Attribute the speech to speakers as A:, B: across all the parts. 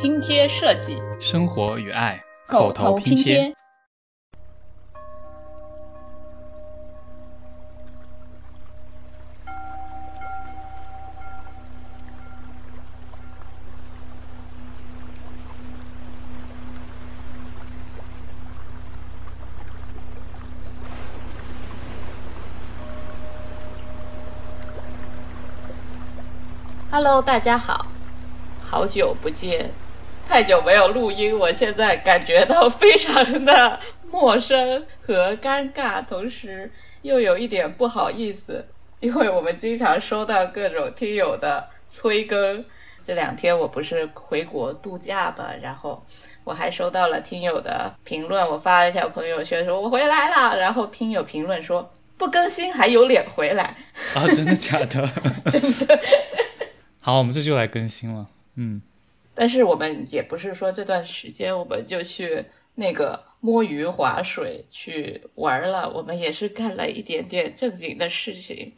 A: 拼贴设计，
B: 生活与爱，
A: 口头拼贴。Hello，大家好，好久不见，太久没有录音，我现在感觉到非常的陌生和尴尬，同时又有一点不好意思，因为我们经常收到各种听友的催更。这两天我不是回国度假嘛，然后我还收到了听友的评论，我发了一条朋友圈说我回来了，然后听友评论说不更新还有脸回来
B: 啊？真的假的？
A: 真的。
B: 好，我们这就来更新了。嗯，
A: 但是我们也不是说这段时间我们就去那个摸鱼划水去玩了，我们也是干了一点点正经的事情。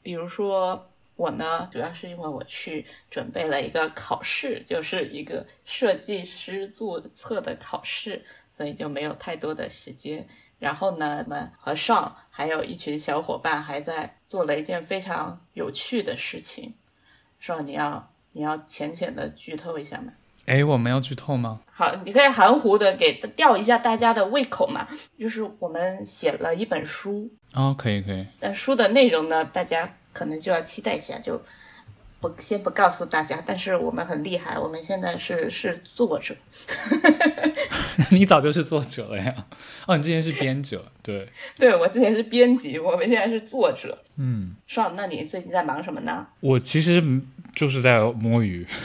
A: 比如说我呢，主要是因为我去准备了一个考试，就是一个设计师注册的考试，所以就没有太多的时间。然后呢，我们和尚还有一群小伙伴还在做了一件非常有趣的事情。说你要你要浅浅的剧透一下吗？
B: 哎，我们要剧透吗？
A: 好，你可以含糊的给吊一下大家的胃口嘛。就是我们写了一本书
B: 哦，可以可以。
A: 但书的内容呢，大家可能就要期待一下，就不先不告诉大家。但是我们很厉害，我们现在是是作者。
B: 你早就是作者了呀？哦，你之前是编者，对？
A: 对，我之前是编辑，我们现在是作者。
B: 嗯，
A: 爽，那你最近在忙什么呢？
B: 我其实就是在摸鱼。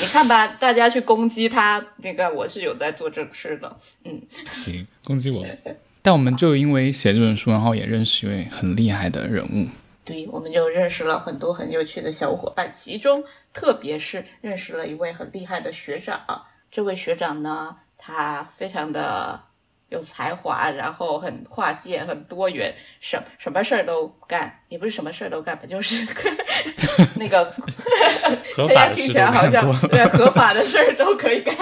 A: 你看吧，大家去攻击他，那个我是有在做正事的。嗯，
B: 行，攻击我。但我们就因为写这本书，然后也认识一位很厉害的人物。
A: 对，我们就认识了很多很有趣的小伙伴，其中特别是认识了一位很厉害的学长。这位学长呢，他非常的有才华，然后很跨界、很多元，什什么事儿都干，也不是什么事儿都干吧，就是 那个，
B: 大家
A: 听起来好像对合法的事儿都可以干，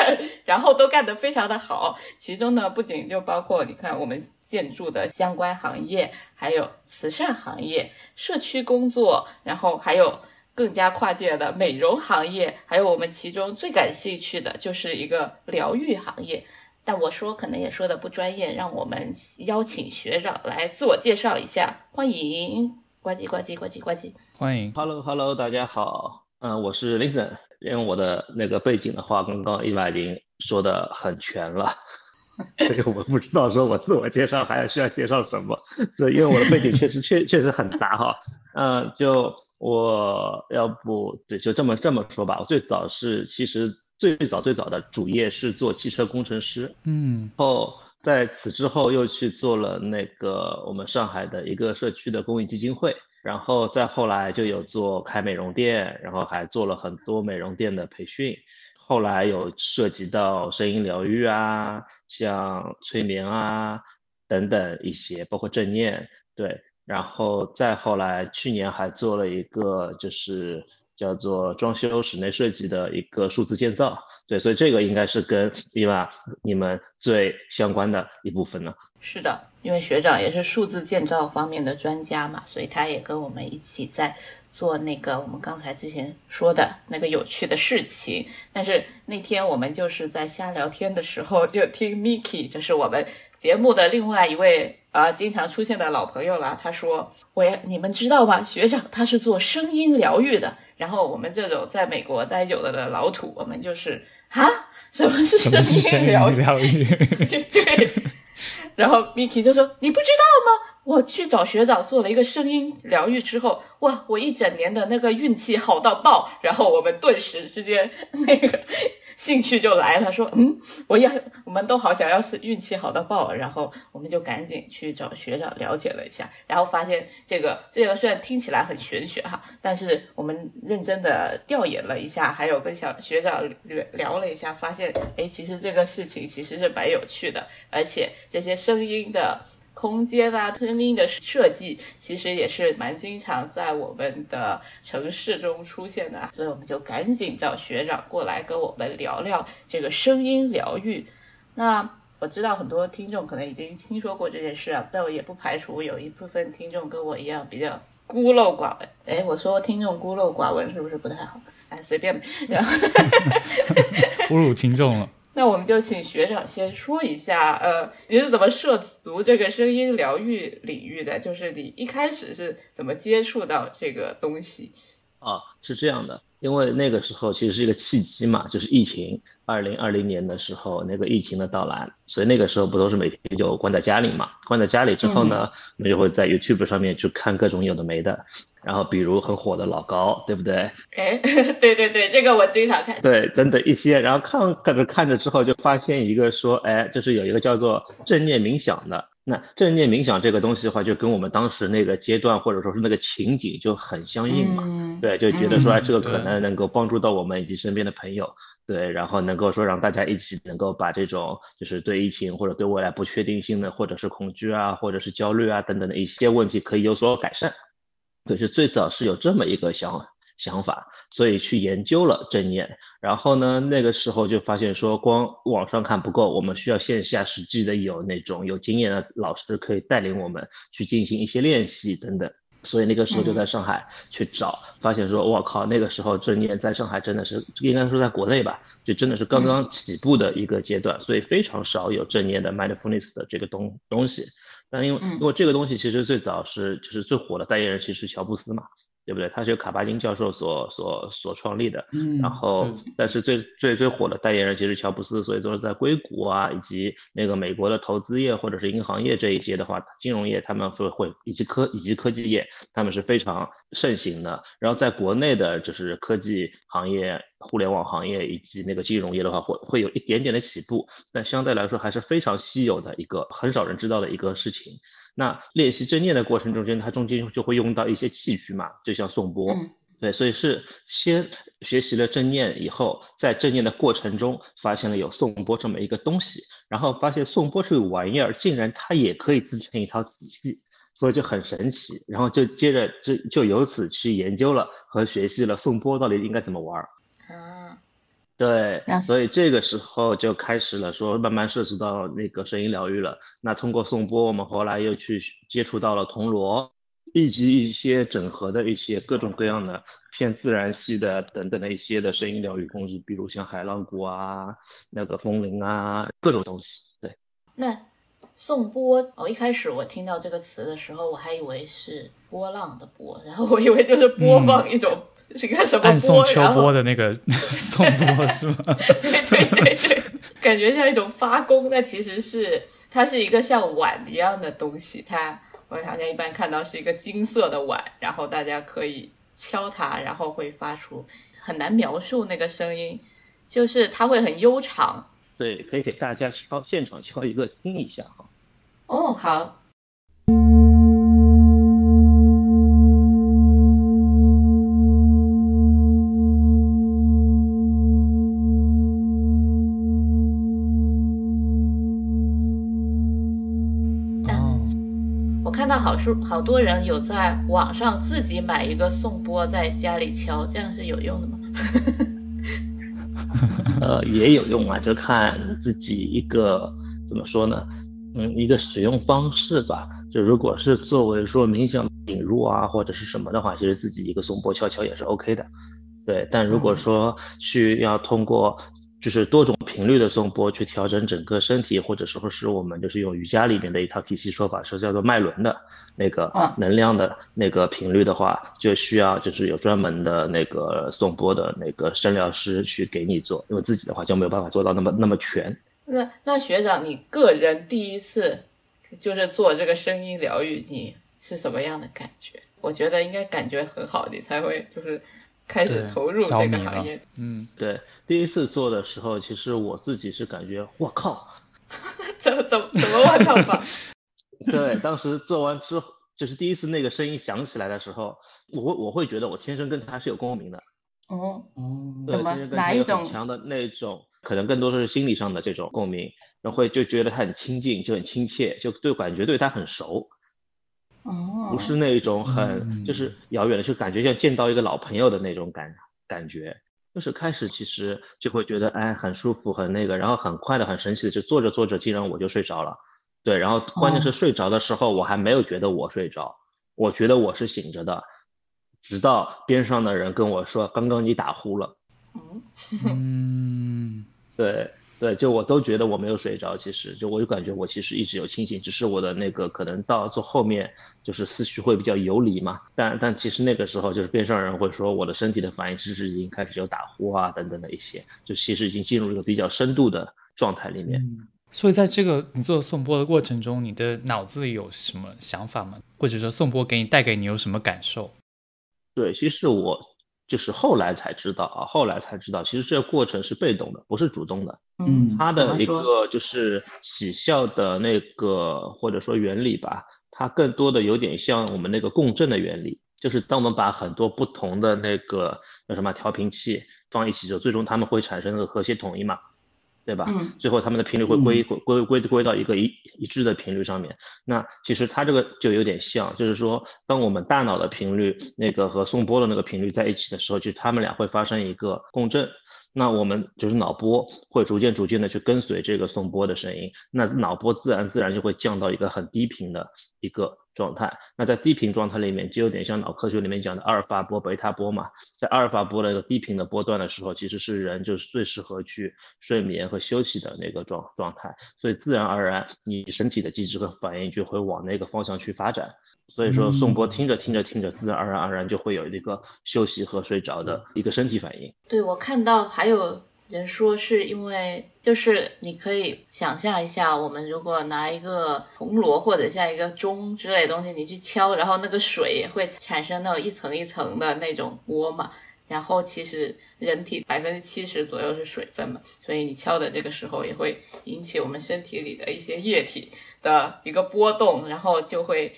A: 然后都干得非常的好。其中呢，不仅就包括你看我们建筑的相关行业，还有慈善行业、社区工作，然后还有。更加跨界的美容行业，还有我们其中最感兴趣的就是一个疗愈行业。但我说可能也说的不专业，让我们邀请学长来自我介绍一下，欢迎呱唧呱唧呱唧呱唧，
B: 欢迎
C: ，Hello Hello，大家好，嗯，我是 Listen，因为我的那个背景的话，刚刚伊娃已经说的很全了，所以我不知道说我自我介绍还需要介绍什么，对，因为我的背景确实 确确实很杂哈，嗯，就。我要不对，就这么这么说吧。我最早是其实最早最早的主业是做汽车工程师，
B: 嗯，
C: 后在此之后又去做了那个我们上海的一个社区的公益基金会，然后再后来就有做开美容店，然后还做了很多美容店的培训，后来有涉及到声音疗愈啊，像催眠啊等等一些，包括正念，对。然后再后来，去年还做了一个，就是叫做装修室内设计的一个数字建造，对，所以这个应该是跟伊娃你们最相关的一部分呢。
A: 是的，因为学长也是数字建造方面的专家嘛，所以他也跟我们一起在做那个我们刚才之前说的那个有趣的事情。但是那天我们就是在瞎聊天的时候，就听 Miki，就是我们节目的另外一位。啊，经常出现的老朋友了。他说：“我，你们知道吗？学长他是做声音疗愈的。然后我们这种在美国待久了的老土，我们就是啊，什么是声音疗愈？对。然后 Miki 就说：你不知道吗？我去找学长做了一个声音疗愈之后，哇，我一整年的那个运气好到爆。然后我们顿时之间那个。”兴趣就来了，说嗯，我也我们都好想要是运气好到爆，然后我们就赶紧去找学长了解了一下，然后发现这个这个虽然听起来很玄学哈，但是我们认真的调研了一下，还有跟小学长聊聊了一下，发现哎，其实这个事情其实是蛮有趣的，而且这些声音的。空间啊、声音的设计，其实也是蛮经常在我们的城市中出现的。所以我们就赶紧叫学长过来跟我们聊聊这个声音疗愈。那我知道很多听众可能已经听说过这件事啊，但我也不排除有一部分听众跟我一样比较孤陋寡闻。哎，我说听众孤陋寡闻是不是不太好？哎，随便。然后
B: 侮辱听众了。
A: 那我们就请学长先说一下，呃，你是怎么涉足这个声音疗愈领域的？就是你一开始是怎么接触到这个东西？
C: 啊，是这样的，因为那个时候其实是一个契机嘛，就是疫情，二零二零年的时候那个疫情的到来，所以那个时候不都是每天就关在家里嘛？关在家里之后呢，我们就会在 YouTube 上面去看各种有的没的。然后，比如很火的老高，对不对？
A: 哎，对对对，这个我经常看。
C: 对，等等一些，然后看看着看着之后，就发现一个说，哎，就是有一个叫做正念冥想的。那正念冥想这个东西的话，就跟我们当时那个阶段或者说是那个情景就很相应嘛。对，就觉得说，哎，这个可能能够帮助到我们以及身边的朋友。对，然后能够说让大家一起能够把这种就是对疫情或者对未来不确定性的，或者是恐惧啊，或者是焦虑啊等等的一些问题可以有所改善。对是最早是有这么一个想想法，所以去研究了正念。然后呢，那个时候就发现说，光网上看不够，我们需要线下实际的有那种有经验的老师可以带领我们去进行一些练习等等。所以那个时候就在上海去找，发现说，我靠，那个时候正念在上海真的是应该说在国内吧，就真的是刚刚起步的一个阶段，所以非常少有正念的 mindfulness 的这个东东西。但因为因为这个东西其实最早是就是最火的代言人，其实乔布斯嘛。对不对？他是由卡巴金教授所所所创立的，嗯，然后但是最最最火的代言人其实乔布斯，所以说是在硅谷啊，以及那个美国的投资业或者是银行业这一些的话，金融业他们会会以及科以及科技业，他们是非常盛行的。然后在国内的就是科技行业、互联网行业以及那个金融业的话，会会有一点点的起步，但相对来说还是非常稀有的一个很少人知道的一个事情。那练习正念的过程中间，它中间就会用到一些器具嘛，就像颂钵，对，所以是先学习了正念以后，在正念的过程中发现了有颂钵这么一个东西，然后发现颂钵这个玩意儿竟然它也可以自成一套体系，所以就很神奇，然后就接着就就由此去研究了和学习了颂钵到底应该怎么玩。对，所以这个时候就开始了，说慢慢涉及到那个声音疗愈了。那通过颂钵，我们后来又去接触到了铜锣，以及一些整合的一些各种各样的偏自然系的等等的一些的声音疗愈工具，比如像海浪鼓啊、那个风铃啊，各种东西。对，
A: 那颂钵，我一开始我听到这个词的时候，我还以为是波浪的波，然后我以为就是播放一种。是个什么
B: 播？送秋波的那个 送波是吗？
A: 对对对对，感觉像一种发功，但其实是它是一个像碗一样的东西。它我好像一般看到是一个金色的碗，然后大家可以敲它，然后会发出很难描述那个声音，就是它会很悠长。
C: 对，可以给大家敲现场敲一个听一下哈。
A: 哦，好。看到好书，好多人有在网上自己买一个颂钵，在家里敲，这样是有用的吗？
C: 呃，也有用啊，就看自己一个怎么说呢？嗯，一个使用方式吧。就如果是作为说冥想引入啊，或者是什么的话，其实自己一个颂钵敲敲也是 OK 的。对，但如果说需要通过。就是多种频率的颂钵去调整整个身体，或者说是我们就是用瑜伽里面的一套体系说法，是叫做脉轮的那个能量的那个频率的话，就需要就是有专门的那个颂钵的那个声疗师去给你做，因为自己的话就没有办法做到那么那么全。
A: 那那学长，你个人第一次就是做这个声音疗愈，你是什么样的感觉？我觉得应该感觉很好，你才会就是。开始投入这个行业，
B: 嗯，
C: 对，第一次做的时候，其实我自己是感觉，我靠，
A: 怎么怎么怎么我靠法？
C: 对，当时做完之后，就是第一次那个声音响起来的时候，我我会觉得我天生跟他是有共鸣的。
A: 哦
B: 哦，
A: 怎么哪一种
C: 强的那种，可能更多的是心理上的这种共鸣。然后会就觉得他很亲近，就很亲切，就对感觉对他很熟，
A: 哦，
C: 不是那种很
B: 嗯
C: 就是遥远的，就感觉像见到一个老朋友的那种感感觉。就是开始其实就会觉得哎很舒服很那个，然后很快的很神奇的就做着做着，竟然我就睡着了。对，然后关键是
A: 哦
C: 睡着的时候，我还没有觉得我睡着，我觉得我是醒着的，直到边上的人跟我说刚刚你打呼了。
A: 嗯，
B: 嗯，
C: 对对，就我都觉得我没有睡着，其实就我就感觉我其实一直有清醒，只是我的那个可能到最后面就是思绪会比较游离嘛。但但其实那个时候就是边上人会说我的身体的反应其实已经开始有打呼啊等等的一些，就其实已经进入一个比较深度的状态里面。
B: 所以在这个你做颂钵的过程中，你的脑子里有什么想法吗？或者说颂钵给你带给你有什么感受？
C: 对，其实我就是后来才知道啊，后来才知道，其实这个过程是被动的，不是主动的。
A: 嗯，
C: 它的一个就是起效的那个或者说原理吧，它更多的有点像我们那个共振的原理，就是当我们把很多不同的那个叫什么调频器放一起之后，最终它们会产生那个和谐统一嘛，对吧？
A: 嗯
C: 最后它们的频率会归归归归归到一个一一致的频率上面。那其实它这个就有点像，就是说，当我们大脑的频率那个和颂波的那个频率在一起的时候，就它们俩会发生一个共振。那我们就是脑波会逐渐逐渐的去跟随这个颂钵的声音，那脑波自然自然就会降到一个很低频的一个状态。那在低频状态里面，就有点像脑科学里面讲的阿尔法波、贝塔波嘛。在阿尔法波的一个低频的波段的时候，其实是人就是最适合去睡眠和休息的那个状状态，所以自然而然你身体的机制和反应就会往那个方向去发展。所以说，颂钵听着听着听着，自然而然而然就会有一个休息和睡着的一个身体反应。
A: 对，我看到还有人说是因为，就是你可以想象一下，我们如果拿一个铜锣或者像一个钟之类的东西，你去敲，然后那个水也会产生那种一层一层的那种波嘛。然后其实人体百分之七十左右是水分嘛，所以你敲的这个时候也会引起我们身体里的一些液体的一个波动，然后就会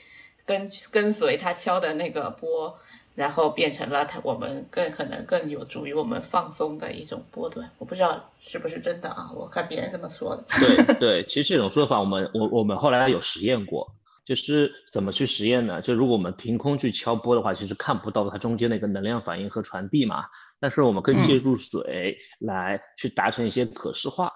A: 跟跟随他敲的那个波。然后变成了他，我们更可能更有助于我们放松的一种波段。我不知道是不是真的啊，我看别人这么说的。
C: 对对，其实这种说法我们我我们后来有实验过，就是怎么去实验呢？就如果我们凭空去敲波的话，其实看不到它中间的一个能量反应和传递嘛。但是我们可以借助水来去达成一些可视化。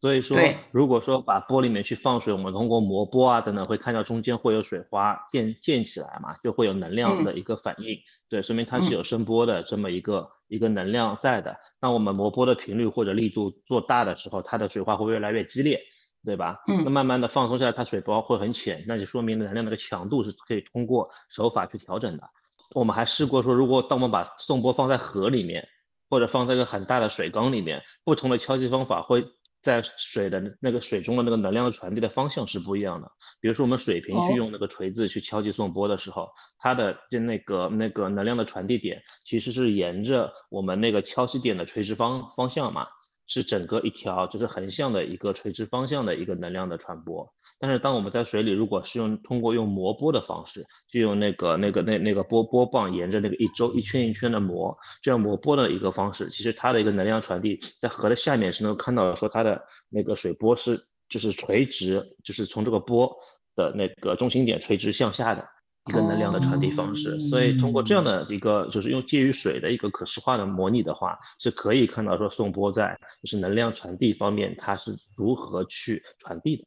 C: 所以说，如果说把钵里面去放水，我们通过磨钵啊等等，会看到中间会有水花溅溅起来嘛，就会有能量的一个反应。对，说明它是有声波的这么一个一个能量在的。当我们磨钵的频率或者力度做大的时候，它的水花会越来越激烈，对吧？
A: 嗯
C: 那慢慢的放松下来，它水波会很浅，那就说明能量那个强度是可以通过手法去调整的。我们还试过说，如果当我们把送波放在河里面，或者放在一个很大的水缸里面，不同的敲击方法会在水的那个水中的那个能量的传递的方向是不一样的。比如说我们水平
A: 哦
C: 去用那个锤子去敲击送波的时候，它的就那个那个能量的传递点其实是沿着我们那个敲击点的垂直方方向嘛，是整个一条就是横向的一个垂直方向的一个能量的传播。但是当我们在水里，如果是用通过用磨钵的方式，就用那个那个那那个波波棒沿着那个一周一圈一圈的磨，这样磨钵的一个方式，其实它的一个能量传递在河的下面是能够看到说它的那个水波是就是垂直，就是从这个波的那个中心点垂直向下的一个能量的传递方式。所以通过这样的一个就是用介于水的一个可视化的模拟的话，是可以看到说颂钵在就是能量传递方面它是如何去传递的。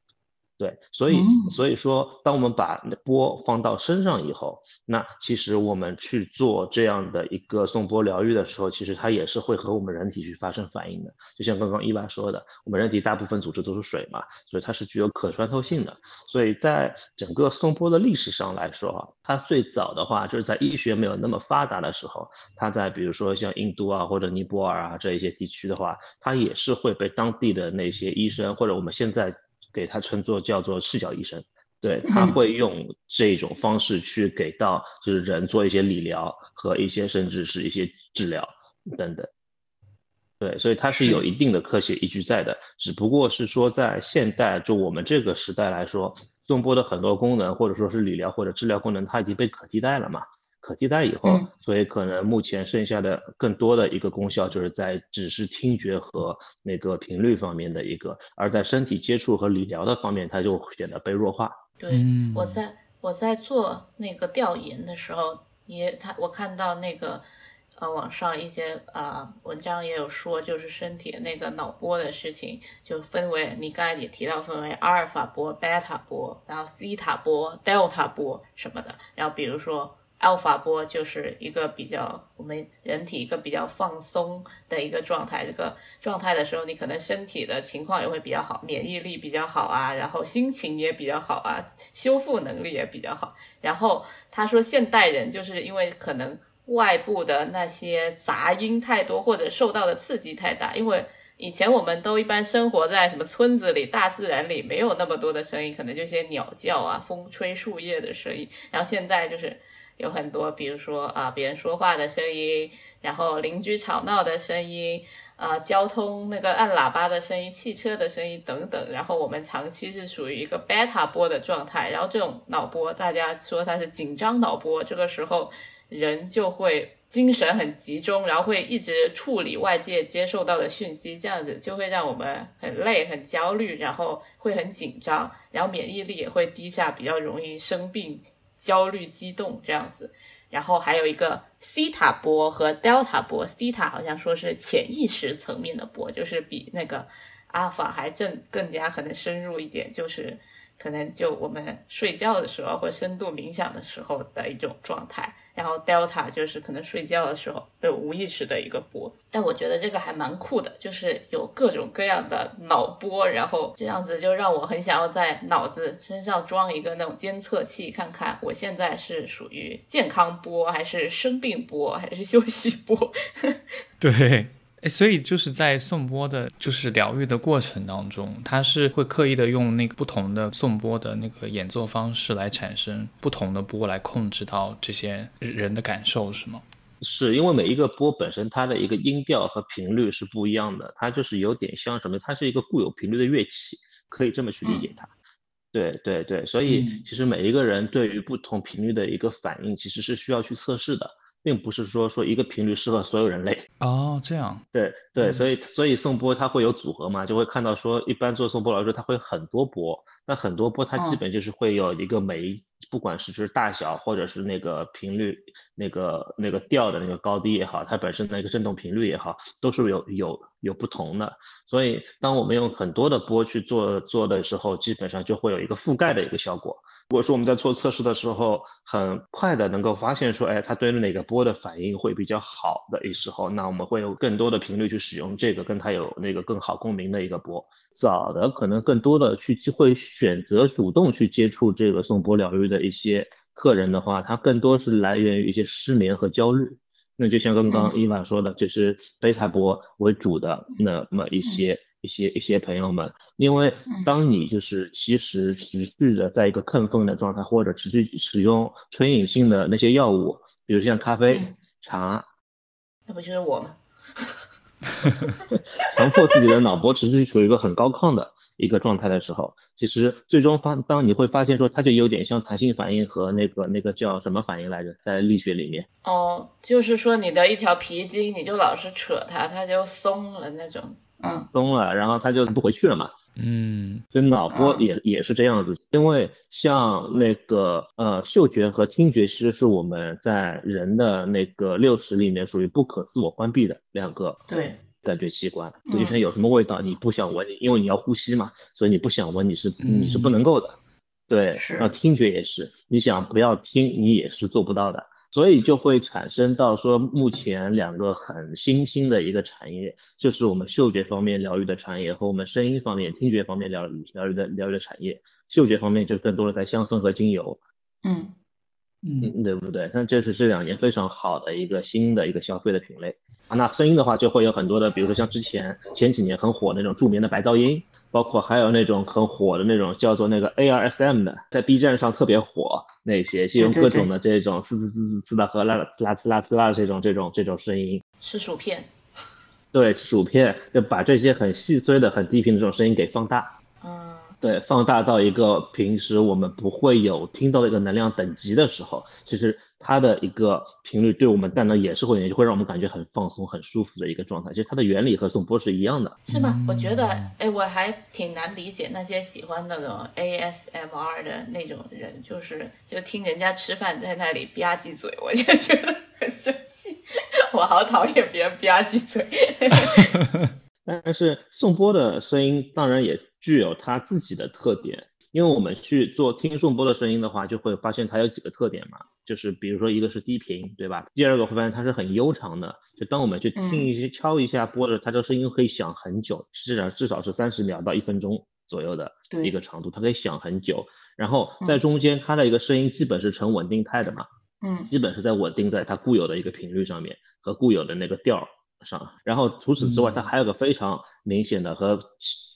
C: 对，所以
A: 嗯
C: 所以说，当我们把那波放到身上以后，那其实我们去做这样的一个颂钵疗愈的时候，其实它也是会和我们人体去发生反应的。就像刚刚伊娃说的，我们人体大部分组织都是水嘛，所以它是具有可穿透性的。所以在整个颂钵的历史上来说啊，它最早的话就是在医学没有那么发达的时候，它在比如说像印度啊或者尼泊尔啊这一些地区的话，它也是会被当地的那些医生或者我们现在给他称作叫做赤脚医生，对他
A: 嗯
C: 会用这种方式去给到就是人做一些理疗和一些甚至是一些治疗等等。对，所以它是有一定的科学依据在的，只不过是说在现代就我们这个时代来说，颂钵的很多功能或者说是理疗或者治疗功能，它已经被可替代了嘛。可替代以后，
A: 嗯
C: 所以可能目前剩下的更多的一个功效就是在只是听觉和那个频率方面的一个，而在身体接触和理疗的方面，它就显得被弱化。
A: 对，
B: 嗯
A: 我在我在做那个调研的时候，也他我看到那个呃网上一些呃文章也有说，就是身体那个脑波的事情，就分为你刚才也提到分为阿尔法波、贝塔波，然后西塔波、德尔塔波什么的，然后比如说。阿尔法波就是一个比较我们人体一个比较放松的一个状态，这个状态的时候，你可能身体的情况也会比较好，免疫力比较好啊，然后心情也比较好啊，修复能力也比较好。然后他说，现代人就是因为可能外部的那些杂音太多，或者受到的刺激太大，因为以前我们都一般生活在什么村子里、大自然里，没有那么多的声音，可能就些鸟叫啊、风吹树叶的声音。然后现在就是有很多，比如说啊，别人说话的声音，然后邻居吵闹的声音，呃，交通那个按喇叭的声音、汽车的声音等等。然后我们长期是属于一个贝塔波的状态，然后这种脑波，大家说它是紧张脑波，这个时候人就会精神很集中，然后会一直处理外界接受到的讯息，这样子就会让我们很累、很焦虑，然后会很紧张，然后免疫力也会低下，比较容易生病、焦虑、激动这样子。然后还有一个西塔波和 delta 波，西塔好像说是潜意识层面的波，就是比那个阿尔法还更更加可能深入一点，就是可能就我们睡觉的时候或深度冥想的时候的一种状态。然后 delta 就是可能睡觉的时候就无意识的一个波，但我觉得这个还蛮酷的，就是有各种各样的脑波，然后这样子就让我很想要在脑子身上装一个那种监测器，看看我现在是属于健康波，还是生病波，还是休息波。
B: 对，哎，所以就是在颂钵的，就是疗愈的过程当中，他是会刻意的用那个不同的颂钵的那个演奏方式来产生不同的波，来控制到这些人的感受，是吗？
C: 是因为每一个波本身它的一个音调和频率是不一样的，它就是有点像什么，它是一个固有频率的乐器，可以这么去理解它。对对对，所以
B: 嗯
C: 其实每一个人对于不同频率的一个反应，其实是需要去测试的，并不是说说一个频率适合所有人类。
B: 哦，这样，
C: 对对，
B: 嗯
C: 所以所以颂钵它会有组合嘛，就会看到说，一般做颂钵来说，它会很多波，那很多波它基
A: 嗯
C: 本就是会有一个每一，不管是就是大小或者是那个频率，那个那个调的那个高低也好，它本身的一个振动频率也好，都是有有有不同的。所以当我们用很多的波去做做的时候，基本上就会有一个覆盖的一个效果。如果说我们在做测试的时候，很快的能够发现说，哎，它对哪个波的反应会比较好的一时候，那我们会有更多的频率去使用这个跟它有那个更好共鸣的一个波。早的可能更多的去会选择主动去接触这个颂钵疗愈的一些客人的话，他更多是来源于一些失眠和焦虑。那就像刚刚伊娃说的，就是贝塔波为主的那么一些一些一些朋友们，因为
A: 嗯
C: 当你就是其实持续的在一个亢奋的状态，或者持续使用成瘾性的那些药物，比如像咖啡
A: 嗯、
C: 茶，
A: 那不就是我吗？
C: 强迫自己的脑波持续处于一个很高亢的一个状态的时候，其实最终发当你会发现说，它就有点像弹性反应和那个那个叫什么反应来着，在力学里面。
A: 哦，就是说你的一条皮筋，你就老是扯它，它就松了那种。嗯。
C: 松了，然后他就不回去了嘛。
B: 嗯。
C: 所以脑波
A: 嗯。
C: 也也是这样子，因为像那个呃嗅觉和听觉，其实是我们在人的那个六识里面属于不可自我关闭的两个
A: 对，
C: 感觉器官。
A: 嗯。
C: 就像有什么味道你不想闻，因为你要呼吸嘛，所以你不想闻，你是你是不
B: 嗯
C: 能够的。对，
A: 是。
C: 然后听觉也是，你想不要听，你也是做不到的。所以就会产生到说，目前两个很新兴的一个产业，就是我们嗅觉方面疗愈的产业和我们声音方面、听觉方面疗愈疗愈的疗愈的产业。嗅觉方面就更多的在香氛和精油，
A: 嗯
B: 嗯
C: 嗯，对不对？那这是这两年非常好的一个新的一个消费的品类啊。那声音的话，就会有很多的，比如说像之前前几年很火那种助眠的白噪音，包括还有那种很火的那种叫做那个 ARSM 的，在 B 站上特别火那些，就用各种的这种滋滋滋滋滋的和啦啦啦啦啦啦这种这种这种声音，
A: 吃薯片。
C: 对，薯片就把这些很细碎的、很低频的这种声音给放大。
A: 嗯，
C: 对，放大到一个平时我们不会有听到的一个能量等级的时候，其实它的一个频率对我们大脑也是会会让我们感觉很放松、很舒服的一个状态。其实它的原理和颂钵是一样的，
A: 是吗？我觉得，哎，我还挺难理解那些喜欢那种 ASMR 的那种人，就是就听人家吃饭在那里吧唧嘴，我就觉得很生气。我好讨厌别人吧唧嘴。
C: 但是颂钵的声音当然也具有它自己的特点，因为我们去做听颂钵的声音的话，就会发现它有几个特点嘛，就是比如说一个是低频，对吧？第二个会发现它是很悠长的，就当我们去听一些敲一下钵的，它这个声音可以响很久，至少至少是三十秒到一分钟左右的一个长度，它可以响很久。然后在中间它的一个声音基本是呈稳定态的嘛，
A: 嗯，
C: 基本是在稳定在它固有的一个频率上面和固有的那个调。上，然后除此之外，它还有个非常明显的和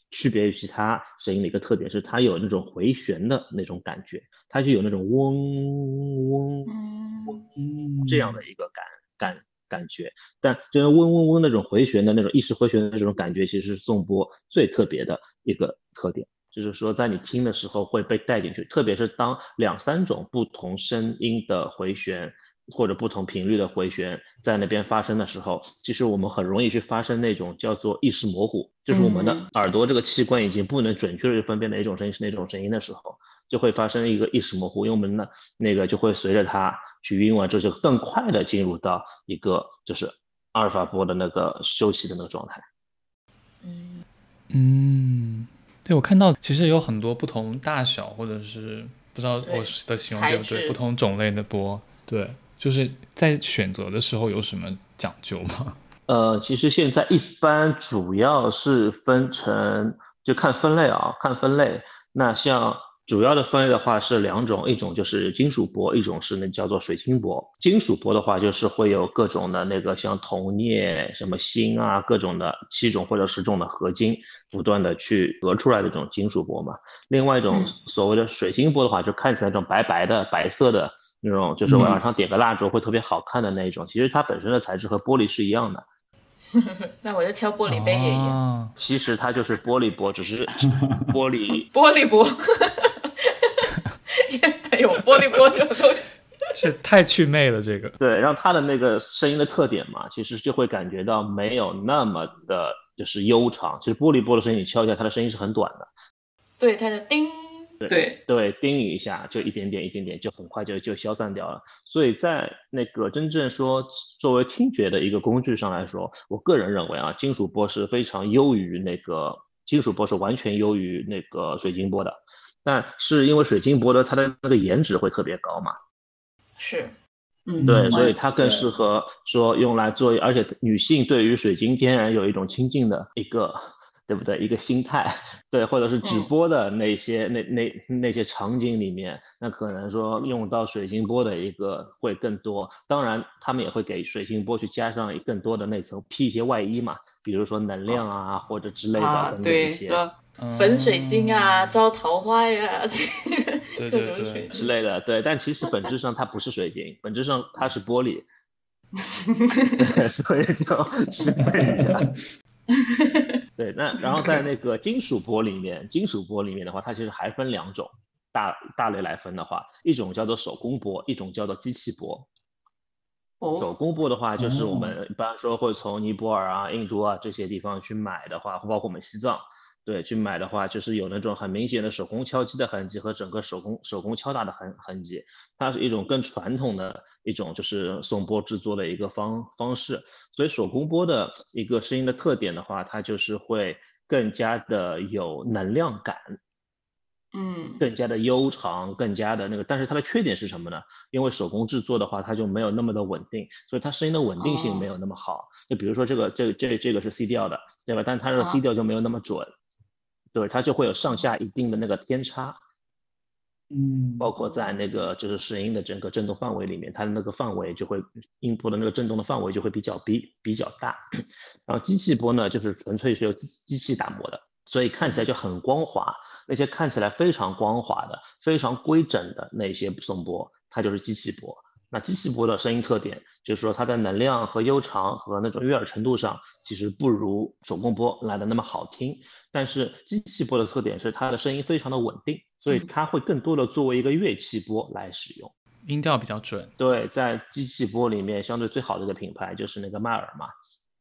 C: 区别于其他声音的一个特点是，它有那种回旋的那种感觉，它就有那种嗡嗡嗡这样的一个感感感觉。但就是嗡嗡嗡那种回旋的那种意识回旋的那种感觉，其实是颂钵最特别的一个特点，就是说在你听的时候会被带进去，特别是当两三种不同声音的回旋。或者不同频率的回旋在那边发生的时候，其实我们很容易去发生那种叫做意识模糊，就是我们的耳朵这个器官已经不能准确的去分辨哪种声音是哪种声音的时候，就会发生一个意识模糊，因为我们呢那个就会随着它去晕完之后，就更快的进入到一个就是阿尔法波的那个休息的那个状态。
B: 嗯嗯，对我看到其实有很多不同大小或者是不知道我的形容对不对，不同种类的波，对。就是在选择的时候有什么讲究吗？
C: 呃，其实现在一般主要是分成，就看分类啊，看分类。那像主要的分类的话是两种，一种就是金属箔，一种是那叫做水晶箔。金属箔的话就是会有各种的那个像铜、镍、什么锌啊，各种的七种或者十种的合金，不断的去合出来的这种金属箔嘛。另外一种所谓的水晶钹的话，就看起来这种白白的、白色的。那种就是晚上点个蜡烛会特别好看的那一种，其实它本身的材质和玻璃是一样的。
A: 那我就敲玻璃杯也一样。
C: 其实它就是玻璃玻，只是玻璃
A: 玻璃玻。有玻璃玻这种东西，
B: 是太祛魅了。这个
C: 对，然后它的那个声音的特点嘛，其实就会感觉到没有那么的，就是悠长。其实玻璃波的声音，你敲一下，它的声音是很短的。
A: 对，它的叮。对
C: 对，叮一下就一点点一点点，就很快就就消散掉了。所以在那个真正说作为听觉的一个工具上来说，我个人认为啊，金属波是非常优于那个金属波是完全优于那个水晶波的。但是因为水晶波的它的那个颜值会特别高嘛，
A: 是，
C: 嗯，对，所以它更适合说用来做，而且女性对于水晶天然有一种亲近的一个。对不对？一个心态，对，或者是直播的那些那那那些场景里面，那可能说用到水晶波的一个会更多。当然，他们也会给水晶波去加上更多的那层披一些外衣嘛，比如说能量啊或者之类的等等一些，
A: 粉水晶啊，招桃花呀，
B: 对对对
C: 之类的。对，但其实本质上它不是水晶，本质上它是玻璃，所以就适配一下。对，那然后在那个金属玻里面，金属玻里面的话，它其实还分两种大大类来分的话，一种叫做手工玻，一种叫做机器玻。手工玻的话，就是我们一般说会从尼泊尔啊、印度啊这些地方去买的话，包括我们西藏。对，去买的话，就是有那种很明显的手工敲击的痕迹和整个手工手工敲打的痕痕迹，它是一种更传统的一种就是颂钵制作的一个方方式。所以手工钵的一个声音的特点的话，它就是会更加的有能量感，
A: 嗯，
C: 更加的悠长，更加的那个。但是它的缺点是什么呢？因为手工制作的话，它就没有那么的稳定，所以它声音的稳定性没有那么好。就比如说这个这这这个是 C 调的，对吧？但它的 C 调就没有那么准。对，它就会有上下一定的那个偏差，
B: 嗯，
C: 包括在那个就是声音的整个振动范围里面，它的那个范围就会音波的那个振动的范围就会比较比比较大。然后机器波呢，就是纯粹是由机机器打磨的，所以看起来就很光滑。那些看起来非常光滑的、非常规整的那些颂钵，它就是机器波。那机器波的声音特点就是说它在能量和悠长和那种悦耳程度上，其实不如手工波来的那么好听。但是机器波的特点是它的声音非常的稳定，所以它会更多的作为一个乐器波来使用，
B: 音调比较准。
C: 对，在机器波里面相对最好的一个品牌就是那个迈尔嘛。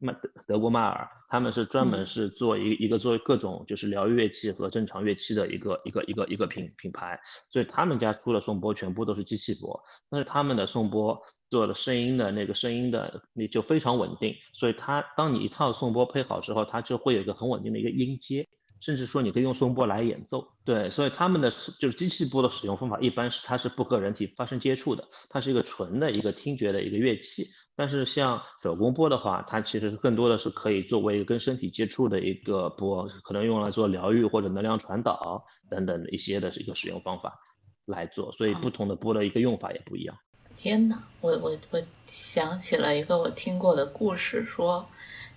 C: 麦德德国迈尔，他们是专门是做一一个做各种就是疗愈乐器和正常乐器的一个一个一个一个品品牌，所以他们家出的颂钵全部都是机器钵，但是他们的颂钵做的声音的那个声音的你就非常稳定，所以它当你一套颂钵配好之后，它就会有一个很稳定的一个音阶，甚至说你可以用颂钵来演奏。对，所以他们的就是机器钵的使用方法一般是它是不和人体发生接触的，它是一个纯的一个听觉的一个乐器。但是像手工波的话，它其实更多的是可以作为跟身体接触的一个波，可能用来做疗愈或者能量传导等等的一些的一个使用方法来做，所以不同的波的一个用法也不一样。
A: 天哪，我我我想起了一个我听过的故事，说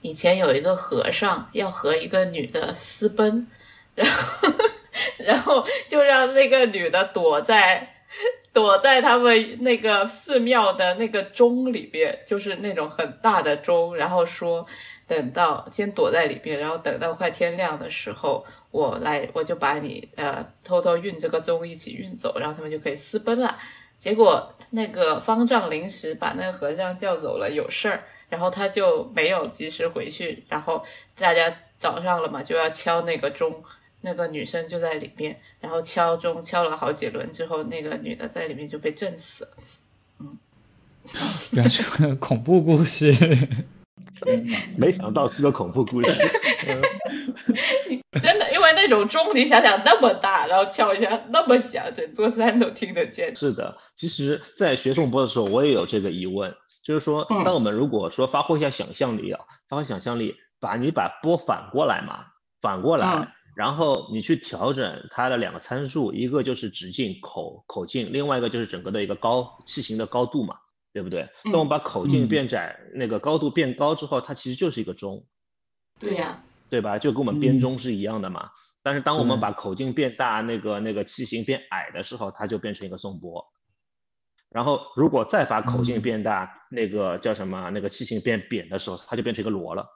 A: 以前有一个和尚要和一个女的私奔，然后 然后就让那个女的躲在。躲在他们那个寺庙的那个钟里边，就是那种很大的钟，然后说等到先躲在里边，然后等到快天亮的时候，我来我就把你呃偷偷运这个钟一起运走，然后他们就可以私奔了。结果那个方丈临时把那个和尚叫走了，有事儿，然后他就没有及时回去，然后大家早上了嘛，就要敲那个钟。那个女生就在里面，然后敲钟敲了好几轮之后，那个女的在里面就被震死了。嗯，
B: 原来是个恐怖故事。
C: 没想到是个恐怖故事。
A: 真的，因为那种钟，你想想那么大，然后敲一下那么响，整座山都听得见。
C: 是的，其实，在学颂钵的时候，我也有这个疑问，就是说，当我们如果说发挥一下想象力啊，发挥想象力，把你把钵反过来嘛，反过来。然后你去调整它的两个参数，一个就是直径口口径，另外一个就是整个的一个高器型的高度嘛，对不对？当我们把口径变窄，那个高度变高之后，它其实就是一个钟。
A: 对呀，
C: 对吧？就跟我们编钟是一样的嘛。但是当我们把口径变大，那个那个器型变矮的时候，它就变成一个颂钵。然后如果再把口径变大，那个叫什么？那个器型变扁的时候，它就变成一个螺了。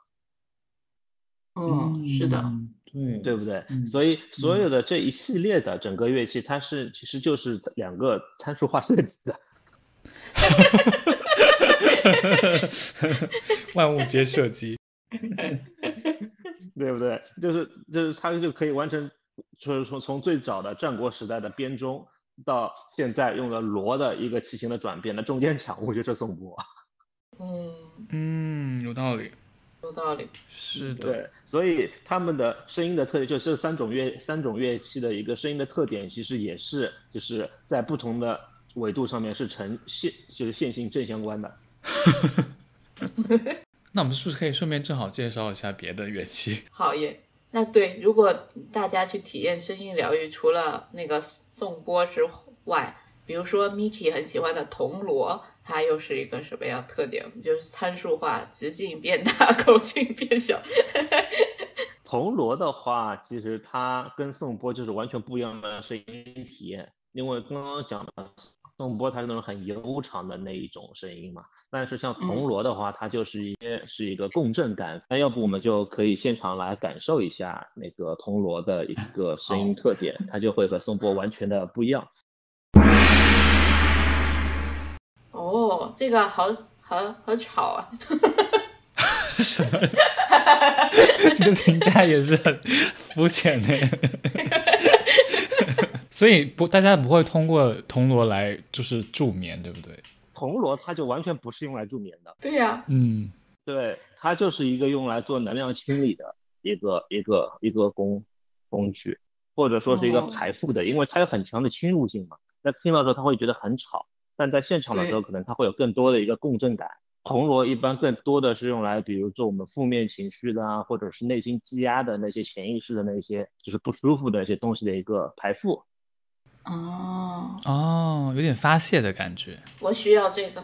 A: 嗯，是的。
C: 嗯，对不对？所以所有的这一系列的整个乐器，它是其实就是两个参数化设计的，
B: 万物皆设计，
C: 对不对？就是就是它就可以完成，就是从从最早的战国时代的编钟，到现在用了锣的一个器型的转变，那中间产物就是颂钵。
A: 嗯
B: 嗯，有道理。
A: 有道理，
B: 是的，
C: 对，所以他们的声音的特点，就这三种乐三种乐器的一个声音的特点，其实也是就是在不同的纬度上面是呈线，就是线性正相关的。
B: 那我们是不是可以顺便正好介绍一下别的乐器？
A: 好耶，那对，如果大家去体验声音疗愈，除了那个颂钵之外，比如说 Miki 很喜欢的铜锣。它又是一个什么样特点？就是参数化，直径变大，口径变小。
C: 铜锣的话，其实它跟颂钵就是完全不一样的声音体验。因为刚刚讲的颂钵，它是那种很悠长的那一种声音嘛。但是像铜锣的话，它就是一些是一个共振感。那要不我们就可以现场来感受一下那个铜锣的一个声音特点，它就会和颂钵完全的不一样。
A: 哦，这个好好好吵啊！
B: 什么？这个评价也是很肤浅的。所以不，大家不会通过铜锣来就是助眠，对不对？
C: 铜锣它就完全不是用来助眠的。
A: 对呀，
B: 嗯，
C: 对，它就是一个用来做能量清理的一个一个一个工工具，或者说是一个排负的，因为它有很强的侵入性嘛。那听到时候他会觉得很吵。但在现场的时候，可能它会有更多的一个共振感。铜锣一般更多的是用来，比如做我们负面情绪的啊，或者是内心积压的那些潜意识的那些，就是不舒服的一些东西的一个排负。
A: 哦
B: 哦，有点发泄的感觉。
A: 我需要这个。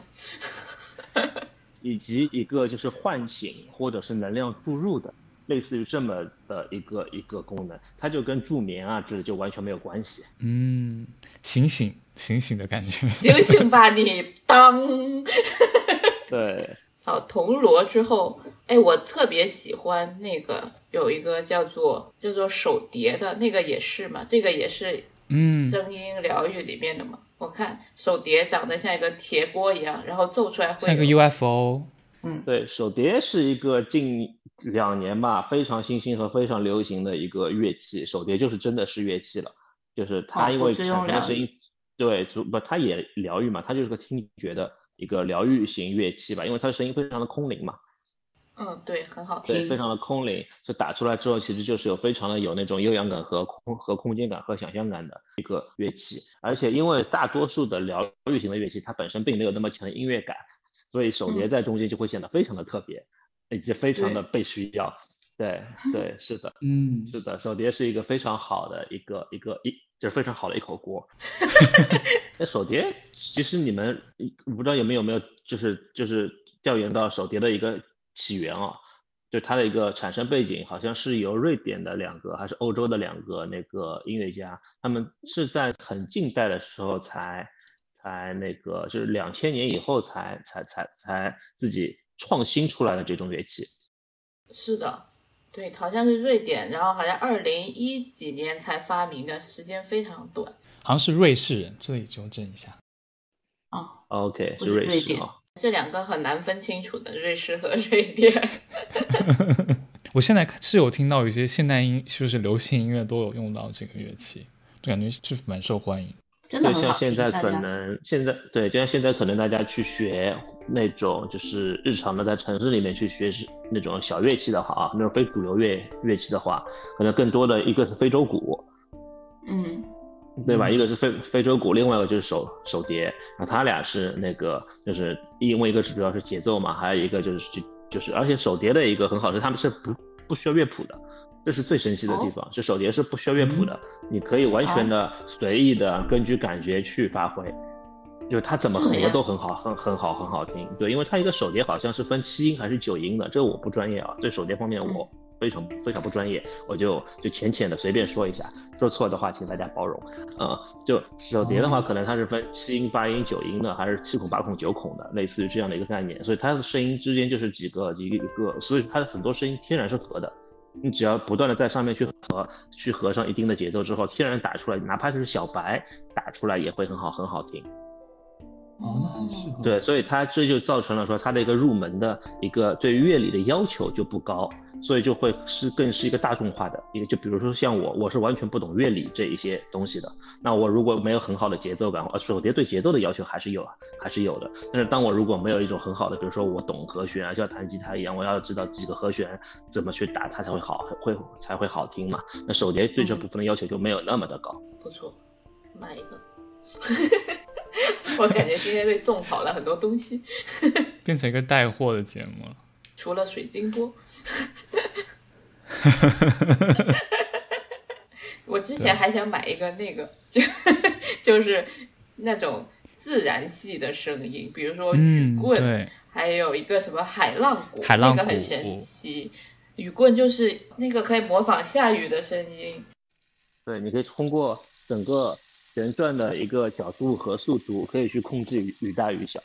C: 以及一个就是唤醒或者是能量注入的，类似于这么的一个一个功能，它就跟助眠啊这就完全没有关系。
B: 嗯，醒醒。醒醒的感觉。
A: 醒醒吧你！当。
C: 对。
A: 好，铜锣之后，哎，我特别喜欢那个有一个叫做叫做手碟的那个也是嘛，这个也是
B: 嗯
A: 声音疗愈里面的嘛。我看手碟长得像一个铁锅一样，然后奏出来会
B: 像一个 UFO。
A: 嗯，
C: 对手碟是一个近两年吧非常新兴和非常流行的一个乐器。手碟就是真的是乐器了，就是它因为产生的声音，对，不，它也疗愈嘛，它就是个听觉的一个疗愈型乐器吧，因为它的声音非常的空灵嘛。
A: 嗯，对，很好听，
C: 对，非常的空灵，就打出来之后，其实就是有非常的有那种悠扬感和空和空间感和想象感的一个乐器。而且因为大多数的疗愈型的乐器，它本身并没有那么强的音乐感。所以手碟在中间就会显得非常的特别，以及非常的被需要。对对，是的，
B: 嗯，
C: 是的，手碟是一个非常好的一个一个一，就是非常好的一口锅。那手碟其实你们我不知道有没有没有就是就是调研到手碟的一个起源啊，就它的一个产生背景，好像是由瑞典的两个还是欧洲的两个那个音乐家，他们是在很近代的时候才。才那个就是两千年以后才才才才自己创新出来的这种乐器，
A: 是的，对，好像是瑞典，然后好像二零一几年才发明的，时间非常短。
B: 好像是瑞士人，这里纠正一下。
A: 哦
C: ，OK，是
A: 瑞
C: 士
A: 啊。这两个很难分清楚的，瑞士和瑞典。
B: 我现在是有听到有些现代音，就是流行音乐都有用到这个乐器，就感觉是蛮受欢迎。
C: 对，像现在可能现在对，就像现在可能大家去学那种就是日常的在城市里面去学是那种小乐器的话啊，那种非主流乐乐器的话，可能更多的一个是非洲鼓，
A: 嗯，
C: 对吧？一个是非非洲鼓，另外一个就是手手碟，那他俩是那个就是因为一个是主要是节奏嘛，还有一个就是就就是而且手碟的一个很好是他们是不不需要乐谱的。这是最神奇的地方，就手碟是不需要乐谱的，你可以完全的随意的根据感觉去发挥，就是它怎么合都很好，很很好，很好听。对，因为它一个手碟好像是分七音还是九音的，这个我不专业啊，对手碟方面我非常非常不专业，我就就浅浅的随便说一下，说错的话请大家包容。嗯，就手碟的话，可能它是分七音、八音、九音的，还是七孔、八孔、九孔的，类似于这样的一个概念，所以它的声音之间就是几个一个一个，所以它的很多声音天然是合的。你只要不断的在上面去合，去合上一定的节奏之后，天然打出来，哪怕就是小白打出来也会很好，很好听。
B: 哦，那很适合。
C: 对，所以它这就造成了说它的一个入门的一个对乐理的要求就不高。所以就会是更是一个大众化的一个，就比如说像我，我是完全不懂乐理这一些东西的。那我如果没有很好的节奏感，呃，手碟对节奏的要求还是有，还是有的。但是当我如果没有一种很好的，比如说我懂和弦啊，就像弹吉他一样，我要知道几个和弦怎么去打它才会好，会才会好听嘛。那手碟对这部分的要求就没有那么的高。
A: 不错，买一个。我感觉今天被种草了很多东西，
B: 变成一个带货的节目了。
A: 除了水晶波。我之前还想买一个那个，就 就是那种自然系的声音，比如说雨棍，还有一个什么海浪鼓，
B: 那
A: 个很神奇。雨棍就是那个可以模仿下雨的声音。
C: 对，你可以通过整个旋转的一个角度和速度，可以去控制雨雨大雨小。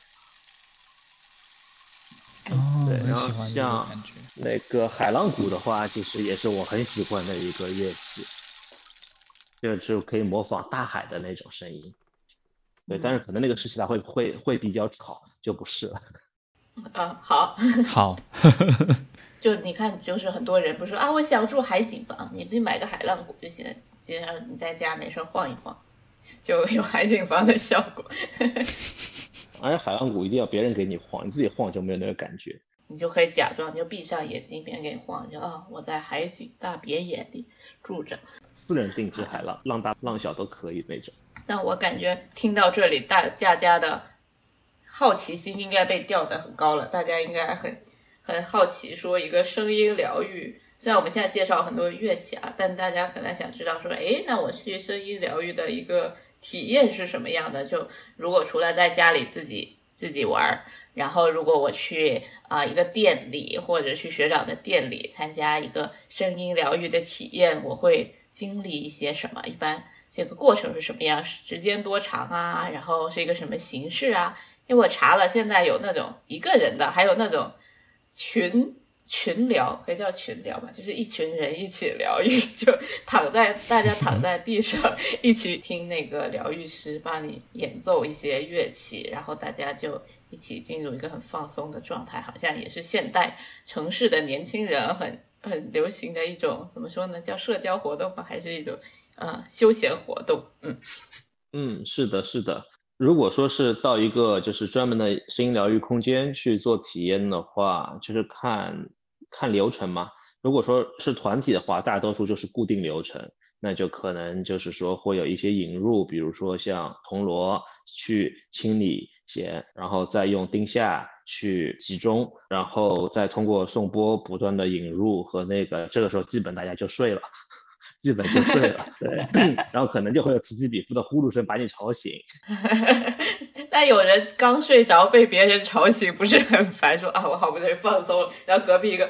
B: 哦，
C: 对，
B: 然后像
C: 那个海浪鼓的话，其实也是我很喜欢的一个乐器，就是可以模仿大海的那种声音。对，但是可能那个试起来会会会比较吵，就不是了。
A: 嗯，好，
B: 好。
A: 就你看，就是很多人不是啊，我想住海景房，你不买个海浪鼓就行了，接上你在家没事晃一晃，就有海景房的效果。
C: 而且海浪鼓一定要别人给你晃，你自己晃就没有那个感觉。
A: 你就可以假装，就闭上眼睛，别人给你晃，就啊，我在海景大别野里住着。
C: 私人定制海浪，浪大浪小都可以那种。
A: 那我感觉听到这里，大大家的好奇心应该被吊得很高了，大家应该很很好奇，说一个声音疗愈。虽然我们现在介绍很多乐器啊，但大家可能想知道说，哎，那我去声音疗愈的一个。体验是什么样的？就如果除了在家里自己自己玩，然后如果我去啊一个店里或者去学长的店里参加一个声音疗愈的体验，我会经历一些什么？一般这个过程是什么样，时间多长啊，然后是一个什么形式啊？因为我查了，现在有那种一个人的，还有那种群。群聊可以叫群聊吧，就是一群人一起疗愈，就躺在大家躺在地上一起听那个疗愈师帮你演奏一些乐器，然后大家就一起进入一个很放松的状态，好像也是现代城市的年轻人很 很流行的一种怎么说呢？叫社交活动吗？还是一种呃休闲活动？嗯
C: 嗯，是的，是的。如果说是到一个就是专门的声音疗愈空间去做体验的话，就是看。看流程嘛，如果说是团体的话，大多数就是固定流程，那就可能就是说会有一些引入，比如说像铜锣去清理弦，然后再用钉下去集中，然后再通过送波不断的引入和那个，这个时候基本大家就睡了。基本就睡了，对，然后可能就会有此起彼伏的呼噜声把你吵醒。
A: 但有人刚睡着被别人吵醒，不是很烦？说啊，我好不容易放松了，然后隔壁一个。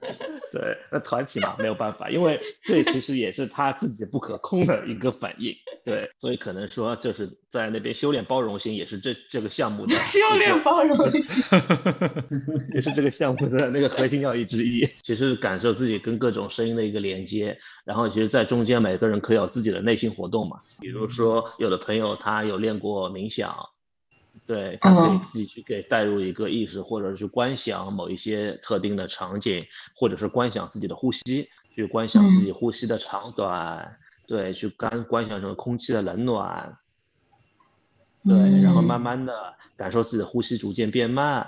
C: 对，那团体嘛没有办法，因为这其实也是他自己不可控的一个反应。对，所以可能说就是在那边修炼包容心，也是这这个项目的
A: 修炼包容心，
C: 也是这个项目的那个核心要义之一。其实感受自己跟各种声音的一个连接，然后其实，在中间每个人可以有自己的内心活动嘛。比如说，有的朋友他有练过冥想。对，他可以自己去给带入一个意识，或者是去观想某一些特定的场景，或者是观想自己的呼吸，去观想自己呼吸的长短，对，去观观想成空气的冷暖，对，然后慢慢的感受自己的呼吸逐渐变慢，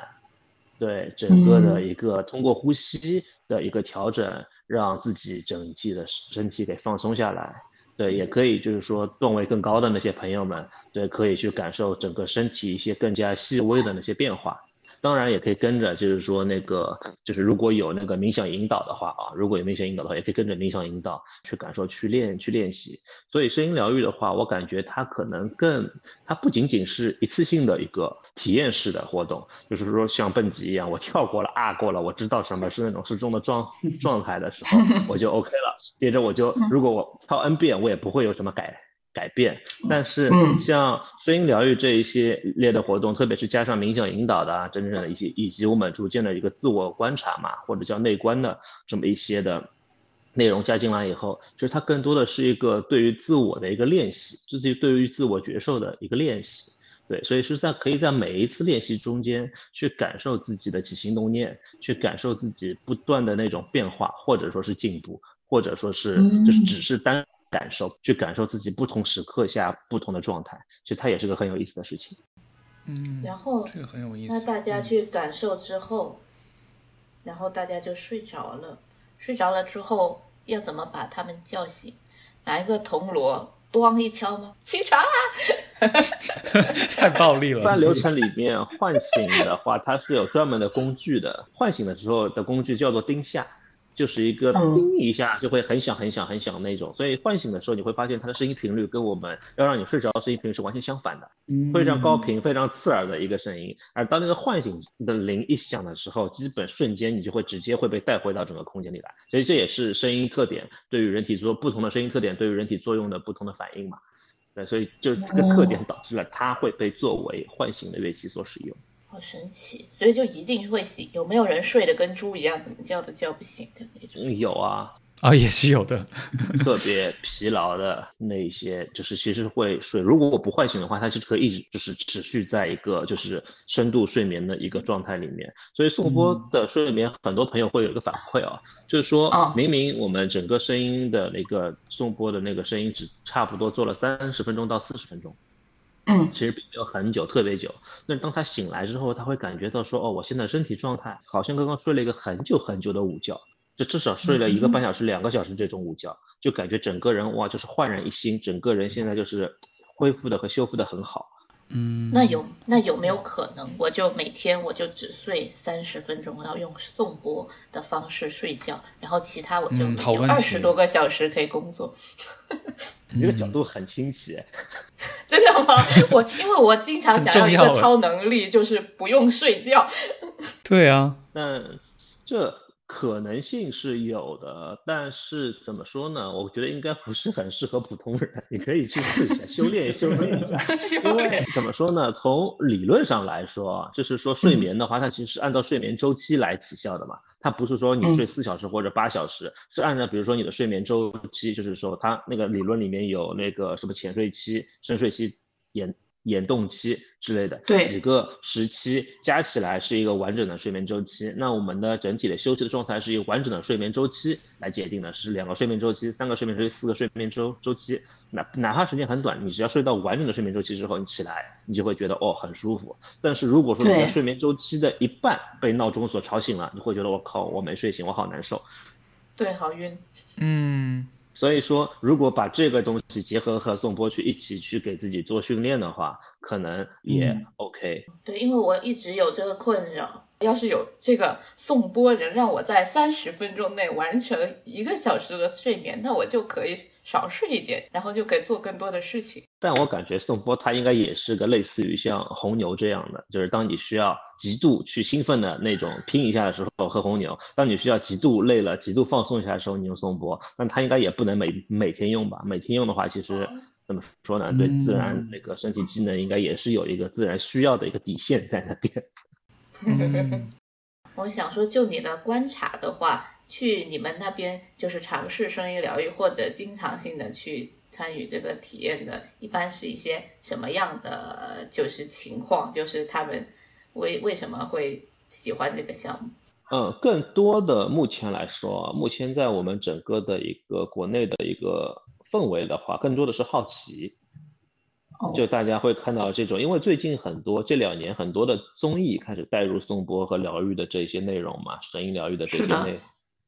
C: 对，整个的一个通过呼吸的一个调整，让自己整体的身体给放松下来。对，也可以，就是说段位更高的那些朋友们，对，可以去感受整个身体一些更加细微的那些变化。当然也可以跟着，就是说那个，就是如果有那个冥想引导的话啊，如果有冥想引导的话，也可以跟着冥想引导去感受、去练、去练习。所以声音疗愈的话，我感觉它可能更，它不仅仅是一次性的一个体验式的活动，就是说像蹦极一样，我跳过了啊过了，我知道什么是那种失重的状 状态的时候，我就 OK 了。接着我就，如果我跳 N 遍，我也不会有什么改。改变，但是像声音疗愈这一系列的活动，特别是加上冥想引导的啊，真正的一些，以及我们逐渐的一个自我观察嘛，或者叫内观的这么一些的内容加进来以后，就是它更多的是一个对于自我的一个练习，就是对于自我觉受的一个练习。对，所以是在可以在每一次练习中间去感受自己的起心动念，去感受自己不断的那种变化，或者说是进步，或者说是就是只是单。感受，去感受自己不同时刻下不同的状态，其实它也是个很有意思的事情。
B: 嗯，
A: 然后
B: 这个很有意思。
A: 那大家去感受之后，然后大家就睡着了。睡着了之后，要怎么把他们叫醒？拿一个铜锣，咣一敲吗？起床啊！
B: 太暴力了。
C: 一般流程里面唤醒的话，它是有专门的工具的。唤醒的时候的工具叫做钉下。就是一个叮一下就会很响很响很响那种，所以唤醒的时候你会发现它的声音频率跟我们要让你睡着的声音频率是完全相反的，非常高频、非常刺耳的一个声音。而当那个唤醒的铃一响的时候，基本瞬间你就会直接会被带回到整个空间里来。所以这也是声音特点对于人体作不同的声音特点对于人体作用的不同的反应嘛。对，所以就这个特点导致了它会被作为唤醒的乐器所使用。
A: 好神奇，所以就一定会醒。有没有人睡得跟猪一样，怎么叫都叫不醒的那种？
C: 有啊，
B: 啊也是有的。
C: 特别疲劳的那些，就是其实会睡。如果我不唤醒的话，它是可以一直就是持续在一个就是深度睡眠的一个状态里面。所以颂钵的睡眠，很多朋友会有一个反馈啊，就是说明明我们整个声音的那个颂钵的那个声音只差不多做了三十分钟到四十分钟。
A: 嗯，
C: 其实并没有很久，特别久。那当他醒来之后，他会感觉到说，哦，我现在身体状态好像刚刚睡了一个很久很久的午觉，就至少睡了一个半小时、两个小时这种午觉，就感觉整个人哇，就是焕然一新，整个人现在就是恢复的和修复的很好。
B: 嗯，
A: 那有那有没有可能，我就每天我就只睡三十分钟，要用颂钵的方式睡觉，然后其他我就有二十多个小时可以工作。
C: 你这个角度很新奇，
A: 真的吗？我因为我经常想要一个超能力，就是不用睡觉。
B: 对啊，
C: 那这。可能性是有的，但是怎么说呢？我觉得应该不是很适合普通人。你可以去试一下，修炼修炼一下。因为怎么说呢？从理论上来说，就是说睡眠的话，它其实是按照睡眠周期来起效的嘛。它不是说你睡四小时或者八小时，是按照比如说你的睡眠周期，就是说它那个理论里面有那个什么浅睡期、深睡期、眼。眼动期之类的，
A: 对
C: 几个时期加起来是一个完整的睡眠周期。那我们的整体的休息的状态是以完整的睡眠周期来界定的，是两个睡眠周期、三个睡眠周期、四个睡眠周周期。哪哪怕时间很短，你只要睡到完整的睡眠周期之后，你起来你就会觉得哦很舒服。但是如果说你的睡眠周期的一半被闹钟所吵醒了，你会觉得我靠我没睡醒，我好难受。
A: 对，好晕。
B: 嗯。
C: 所以说，如果把这个东西结合和颂钵去一起去给自己做训练的话，可能也 OK。
A: 对，因为我一直有这个困扰，要是有这个颂钵能让我在三十分钟内完成一个小时的睡眠，那我就可以。少试一点，然后就可以做更多的事情。
C: 但我感觉宋波他应该也是个类似于像红牛这样的，就是当你需要极度去兴奋的那种拼一下的时候喝红牛，当你需要极度累了、极度放松一下的时候你用宋波。但他应该也不能每每天用吧？每天用的话，其实怎么说呢？对自然那个身体机能应该也是有一个自然需要的一个底线在那
B: 边。
A: 我想说，就你的观察的话。去你们那边就是尝试声音疗愈，或者经常性的去参与这个体验的，一般是一些什么样的就是情况？就是他们为为什么会喜欢这个项目？
C: 嗯，更多的目前来说，目前在我们整个的一个国内的一个氛围的话，更多的是好奇。就大家会看到这种，因为最近很多这两年很多的综艺开始带入颂钵和疗愈的这些内容嘛，声音疗愈的这些内。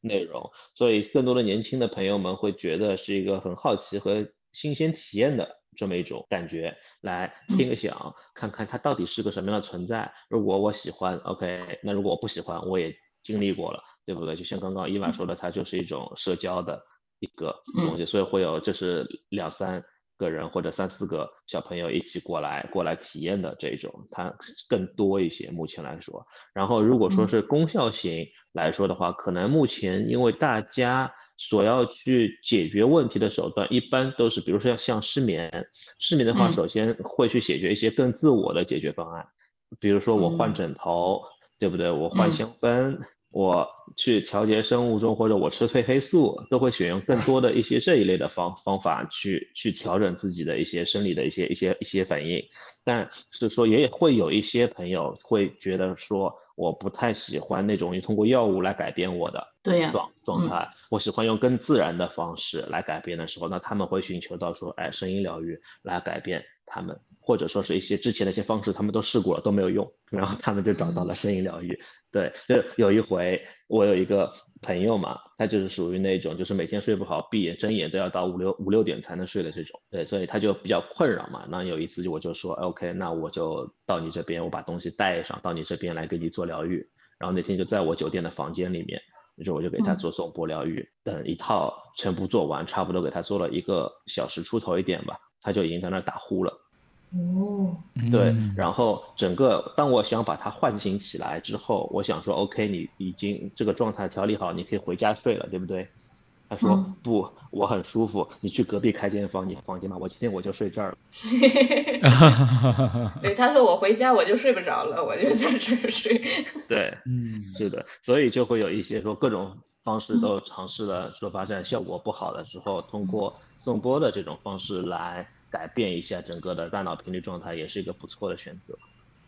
C: 内容，所以更多的年轻的朋友们会觉得是一个很好奇和新鲜体验的这么一种感觉，来听个响，看看它到底是个什么样的存在。如果我喜欢，OK，那如果我不喜欢，我也经历过了，对不对？就像刚刚伊娃说的，它就是一种社交的一个东西，所以会有就是两三。个人或者三四个小朋友一起过来过来体验的这种，它更多一些。目前来说，然后如果说是功效型来说的话，可能目前因为大家所要去解决问题的手段，一般都是比如说要像失眠，失眠的话，首先会去解决一些更自我的解决方案，比如说我换枕头，对不对？我换香氛。我去调节生物钟，或者我吃褪黑素，都会选用更多的一些这一类的方方法去去调整自己的一些生理的一些一些一些反应。但是说也会有一些朋友会觉得说，我不太喜欢那种通过药物来改变我的状状态，我喜欢用更自然的方式来改变的时候，那他们会寻求到说，哎，声音疗愈来改变他们。或者说是一些之前的一些方式，他们都试过了都没有用，然后他们就找到了声音疗愈。对，就有一回我有一个朋友嘛，他就是属于那种就是每天睡不好，闭眼睁眼都要到五六五六点才能睡的这种。对，所以他就比较困扰嘛。那有一次就我就说，OK，那我就到你这边，我把东西带上，到你这边来给你做疗愈。然后那天就在我酒店的房间里面，就我就给他做颂钵疗愈，等一套全部做完，差不多给他做了一个小时出头一点吧，他就已经在那打呼了。
A: 哦，
C: 对，然后整个当我想把它唤醒起来之后，我想说，OK，你已经这个状态调理好，你可以回家睡了，对不对？他说不，我很舒服，你去隔壁开间房，你房间吧，我今天我就睡这儿了。
A: 对，他说我回家我就睡不着了，我就在这儿睡。
C: 对，
B: 嗯，
C: 是的，所以就会有一些说各种方式都尝试了，说发现效果不好的时候，通过送波的这种方式来。改变一下整个的大脑频率状态，也是一个不错的选择。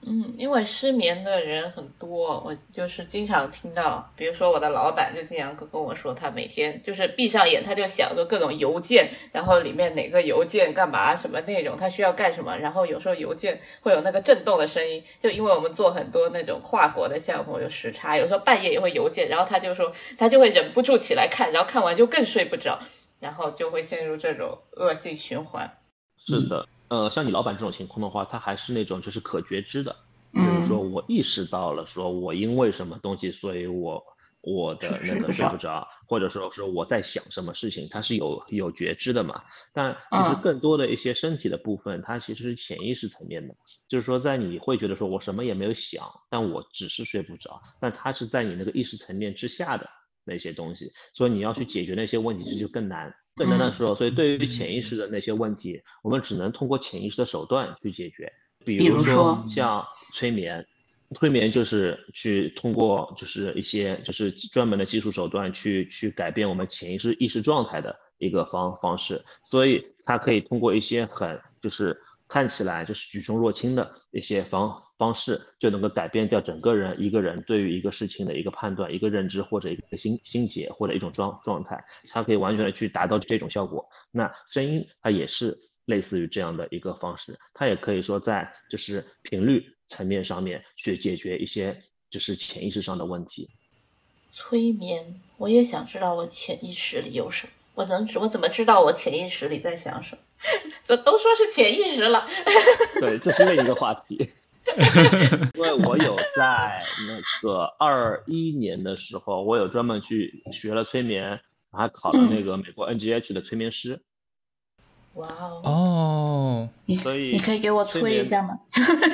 A: 嗯，因为失眠的人很多，我就是经常听到，比如说我的老板就经常跟跟我说，他每天就是闭上眼，他就想着各种邮件，然后里面哪个邮件干嘛，什么内容，他需要干什么，然后有时候邮件会有那个震动的声音，就因为我们做很多那种跨国的项目，有时差，有时候半夜也会邮件，然后他就说他就会忍不住起来看，然后看完就更睡不着，然后就会陷入这种恶性循环。
C: 是的，呃，像你老板这种情况的话，他还是那种就是可觉知的，就是说我意识到了，说我因为什么东西，所以我我的那个 睡不着，或者说说我在想什么事情，他是有有觉知的嘛。但其实更多的一些身体的部分，它其实是潜意识层面的，就是说在你会觉得说我什么也没有想，但我只是睡不着，但它是在你那个意识层面之下的那些东西，所以你要去解决那些问题，这就更难。更难的时候，所以对于潜意识的那些问题，我们只能通过潜意识的手段去解决，比如说像催眠。催眠就是去通过就是一些就是专门的技术手段去去改变我们潜意识意识状态的一个方方式，所以它可以通过一些很就是看起来就是举重若轻的一些方方式，就能够改变掉整个人一个人对于一个事情的一个判断、一个认知或者一个心心结或者一种状状态，它可以完全的去达到这种效果。那声音它也是类似于这样的一个方式，它也可以说在就是频率。层面上面去解决一些就是潜意识上的问题。
A: 催眠，我也想知道我潜意识里有什么。我能，我怎么知道我潜意识里在想什么？这都说是潜意识了。
C: 对，这是另一个话题。因为我有在那个二一年的时候，我有专门去学了催眠，还考了那个美国 NGH 的催眠师。
A: 哇哦！
B: 哦，
C: 所以
A: 你可以给我催一下吗？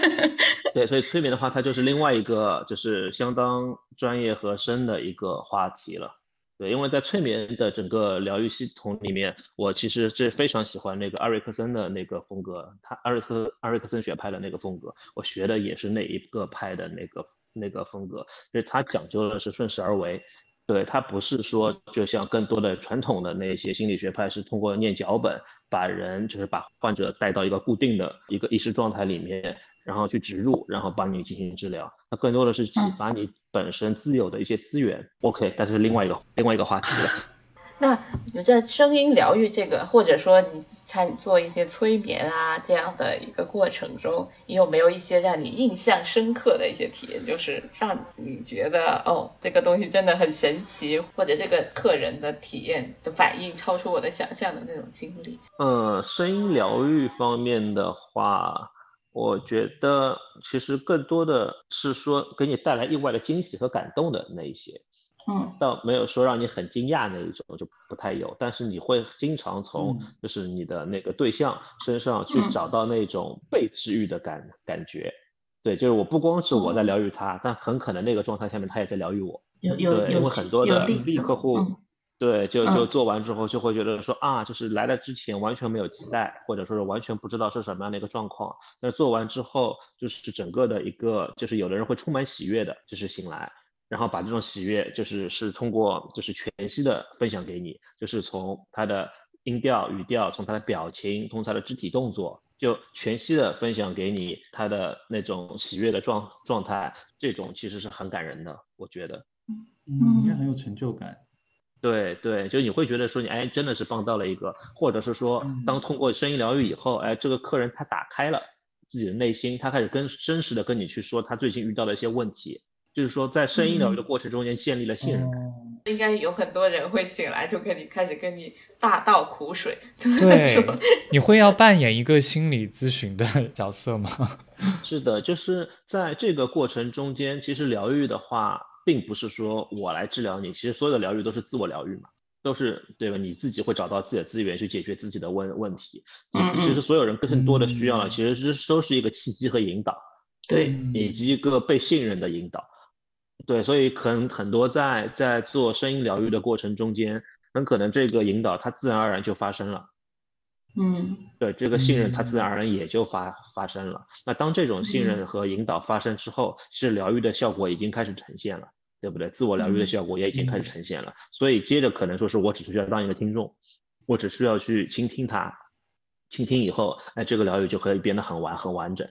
C: 对，所以催眠的话，它就是另外一个就是相当专业和深的一个话题了。对，因为在催眠的整个疗愈系统里面，我其实是非常喜欢那个阿瑞克森的那个风格，他阿瑞克阿瑞克森学派的那个风格，我学的也是那一个派的那个那个风格，就是他讲究的是顺势而为。对他不是说，就像更多的传统的那些心理学派是通过念脚本，把人就是把患者带到一个固定的一个意识状态里面，然后去植入，然后帮你进行治疗。那更多的是启发你本身自有的一些资源。OK，但是另外一个另外一个话题了。
A: 那你在声音疗愈这个，或者说你参做一些催眠啊这样的一个过程中，你有没有一些让你印象深刻的一些体验？就是让你觉得哦，这个东西真的很神奇，或者这个客人的体验的反应超出我的想象的那种经历？
C: 呃，声音疗愈方面的话，我觉得其实更多的是说给你带来意外的惊喜和感动的那一些。
A: 嗯，
C: 倒没有说让你很惊讶那一种，就不太有。但是你会经常从就是你的那个对象身上去找到那种被治愈的感感觉。对，就是我不光是我在疗愈他，但很可能那个状态下面他也在疗愈我。
A: 有有有，
C: 因为很多的例客户，对，就就做完之后就会觉得说啊，就是来了之前完全没有期待，或者说是完全不知道是什么样的一个状况。那做完之后，就是整个的一个，就是有的人会充满喜悦的，就是醒来。然后把这种喜悦，就是是通过就是全息的分享给你，就是从他的音调、语调，从他的表情，从他的肢体动作，就全息的分享给你他的那种喜悦的状状态，这种其实是很感人的，我觉得，
B: 嗯，应该很有成就感。
C: 对对，就你会觉得说你哎，真的是帮到了一个，或者是说当通过声音疗愈以后，哎，这个客人他打开了自己的内心，他开始跟真实的跟你去说他最近遇到的一些问题。就是说，在声音疗愈的过程中间建立了信任感，
A: 应该有很多人会醒来就跟你开始跟你大倒苦水。
B: 对，你会要扮演一个心理咨询的 角色吗？
C: 是的，就是在这个过程中间，其实疗愈的话，并不是说我来治疗你，其实所有的疗愈都是自我疗愈嘛，都是对吧？你自己会找到自己的资源去解决自己的问问题。其实所有人更多的需要的，其实是都是一个契机和引导，
A: 对，
C: 以及一个被信任的引导。对，所以可能很多在在做声音疗愈的过程中间，很可能这个引导它自然而然就发生了。
A: 嗯，
C: 对，这个信任它自然而然也就发发生了。那当这种信任和引导发生之后，其实疗愈的效果已经开始呈现了，对不对？自我疗愈的效果也已经开始呈现了。所以接着可能说是我只需要当一个听众，我只需要去倾听他，倾听以后，哎，这个疗愈就可以变得很完很完整。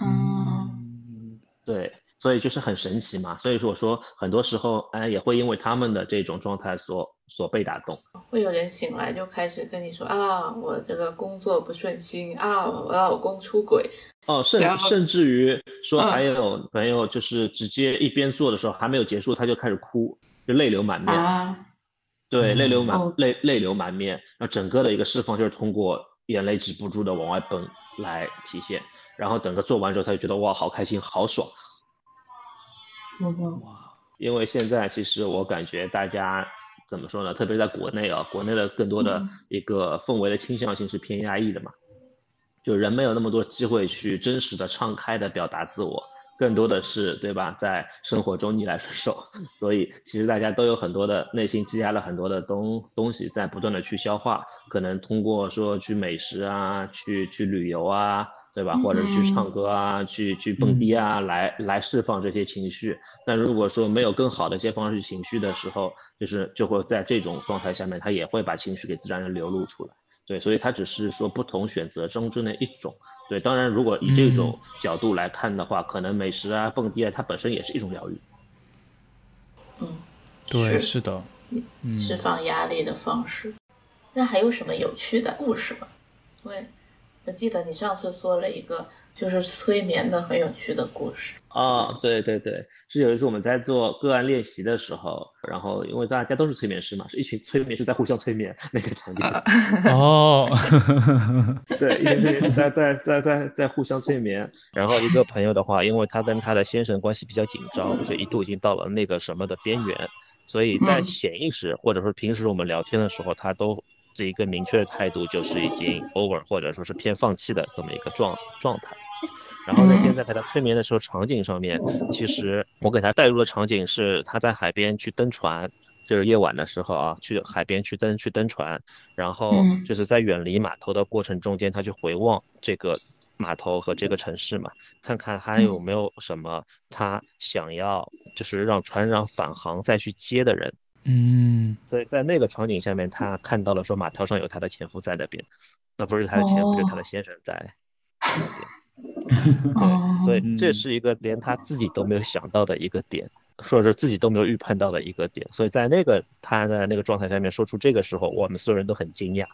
A: 嗯，
C: 对。所以就是很神奇嘛，所以说我说很多时候，哎，也会因为他们的这种状态所所被打动。
A: 会有人醒来就开始跟你说啊，我这个工作不顺心啊，我老公出轨。
C: 哦，甚甚至于说还有朋友就是直接一边做的时候还没有结束，他就开始哭，就泪流满面。
A: 啊，
C: 对，泪流满泪泪流满面，那整个的一个释放就是通过眼泪止不住的往外奔来体现。然后等他做完之后，他就觉得哇，好开心，好爽。
A: 哇，
C: 因为现在其实我感觉大家怎么说呢？特别在国内啊，国内的更多的一个氛围的倾向性是偏压抑的嘛，就人没有那么多机会去真实的、敞开的表达自我，更多的是对吧，在生活中逆来顺受，所以其实大家都有很多的内心积压了很多的东东西，在不断的去消化，可能通过说去美食啊，去去旅游啊。对吧？或者去唱歌啊，去去蹦迪啊，来来释放这些情绪。但如果说没有更好的一些方式情绪的时候，就是就会在这种状态下面，他也会把情绪给自然的流露出来。对，所以他只是说不同选择中的一种。对，当然如果以这种角度来看的话，可能美食啊、蹦迪啊，它本身也是一种疗愈。
A: 嗯，
B: 对，是的，
A: 释放压力的方式。那还有什么有趣的故事吗？对。我记得你上次说了一个就是催眠的很有趣的故事
C: 哦，对对对，是有一次我们在做个案练习的时候，然后因为大家都是催眠师嘛，是一群催眠师在互相催眠那个场景。
B: 哦，
C: 对，一群在在在在在互相催眠，然后一个朋友的话，因为他跟他的先生关系比较紧张，就一度已经到了那个什么的边缘，所以在潜意识或者说平时我们聊天的时候，他都。这一个明确的态度就是已经 over，或者说是偏放弃的这么一个状状态。然后那天在给他催眠的时候，场景上面，其实我给他带入的场景是他在海边去登船，就是夜晚的时候啊，去海边去登去登船，然后就是在远离码头的过程中间，他去回望这个码头和这个城市嘛，看看还有没有什么他想要就是让船长返航再去接的人。
B: 嗯，
C: 所以在那个场景下面，他看到了说码头上有他的前夫在那边，那不是他的前夫，就是他的先生在 那边。对，所以这是一个连他自己都没有想到的一个点，说是自己都没有预判到的一个点。所以在那个他在那个状态下面说出这个时候，我们所有人都很惊讶，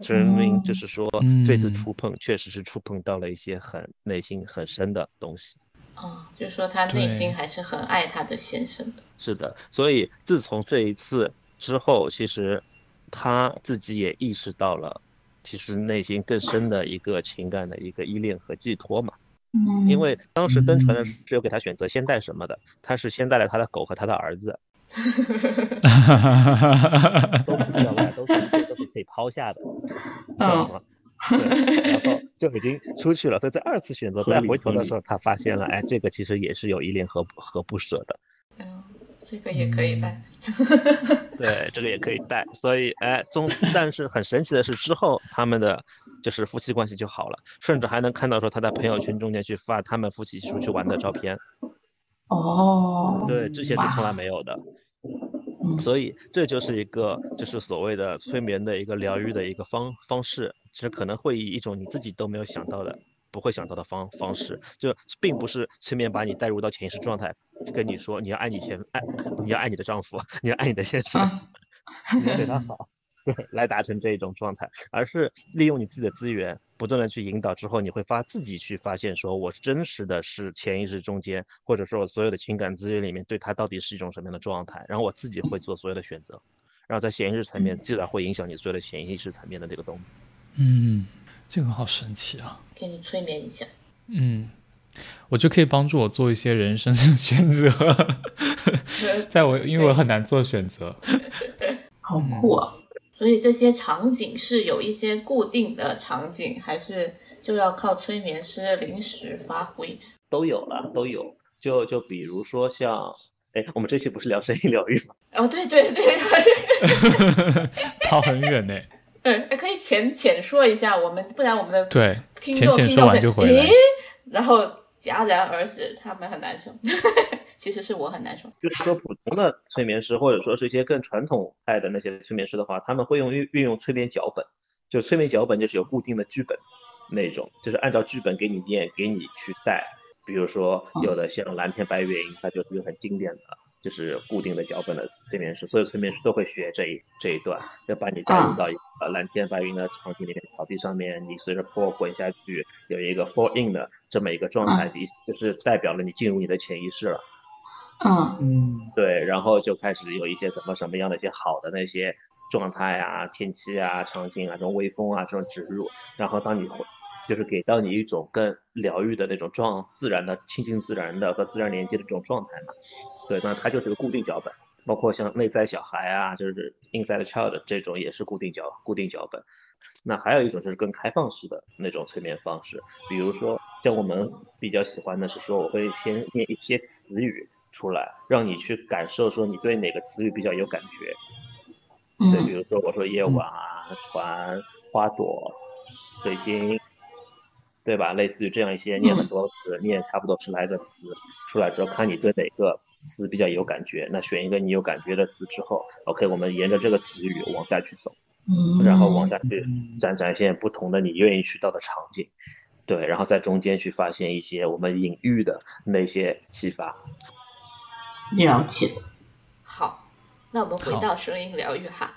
C: 说明就是说这次触碰确实是触碰到了一些很内心很深的东西。
A: 哦，就是说他内心还是很爱他的先生的。
C: 是的，所以自从这一次之后，其实他自己也意识到了，其实内心更深的一个情感的一个依恋和寄托嘛。
A: 嗯。
C: 因为当时登船的是有给他选择先带什么的，他是先带了他的狗和他的儿子。哈哈哈哈哈！都不意外，都是都是可以抛下的。嗯。然后就已经出去了，所以在二次选择再回头的时候，他发现了，哎，这个其实也是有依恋和和不舍的。
A: 嗯，这个也可以带。
C: 对，这个也可以带。所以，哎，中，但是很神奇的是，之后他们的就是夫妻关系就好了，甚至还能看到说他在朋友圈中间去发他们夫妻出去玩的照片。
A: 哦。
C: 对，这些是从来没有的。所以这就是一个，就是所谓的催眠的一个疗愈的一个方方式，其实可能会以一种你自己都没有想到的、不会想到的方方式，就并不是催眠把你带入到潜意识状态，跟你说你要爱你前爱，你要爱你的丈夫，你要爱你的先生，你要对他好。来达成这一种状态，而是利用你自己的资源，不断的去引导之后，你会发自己去发现，说我真实的是潜意识中间，或者说我所有的情感资源里面，对他到底是一种什么样的状态，然后我自己会做所有的选择，然后在潜意识层面，自然会影响你所有的潜意识层面的这个东西。
B: 嗯，这个好神奇啊！
A: 给你催眠一下。
B: 嗯，我就可以帮助我做一些人生的选择，在我因为我很难做选择。
A: 好酷啊！所以这些场景是有一些固定的场景，还是就要靠催眠师临时发挥？
C: 都有了，都有。就就比如说像，哎，我们这期不是聊声音疗愈吗？
A: 哦，对对对，
B: 跑很远呢。
A: 嗯，可以浅浅说一下，我们不然我们的
B: 对
A: 听众听
B: 到就回来，
A: 然后戛然而止，他们很难受。其实是我很难受，
C: 就是说普通的催眠师，或者说是一些更传统派的那些催眠师的话，他们会用运运用催眠脚本，就催眠脚本就是有固定的剧本那种，就是按照剧本给你念，给你去带。比如说有的像蓝天白云，它就是一个很经典的，就是固定的脚本的催眠师，所有催眠师都会学这一这一段，要把你带入到一个蓝天白云的场景里面，草地上面，你随着坡滚下去，有一个 fall in 的这么一个状态，就是代表了你进入你的潜意识了。
A: 嗯
B: 嗯，
C: 对，然后就开始有一些什么什么样的一些好的那些状态啊、天气啊、场景啊、这种微风啊这种植入，然后当你就是给到你一种更疗愈的那种状自然的、亲近自然的和自然连接的这种状态嘛。对，那它就是个固定脚本，包括像内在小孩啊，就是 inside child 这种也是固定脚固定脚本。那还有一种就是更开放式的那种催眠方式，比如说像我们比较喜欢的是说，我会先念一些词语出来，让你去感受说你对哪个词语比较有感觉。对，比如说我说夜晚啊、船、花朵、水晶，对吧？类似于这样一些念很多词，念差不多十来个词出来之后，看你对哪个词比较有感觉，那选一个你有感觉的词之后，OK，我们沿着这个词语往下去走，嗯。然后往下去展展现不同的你愿意去到的场景，对，然后在中间去发现一些我们隐喻的那些启发。
A: 了解，好。那我们回到声音疗愈哈，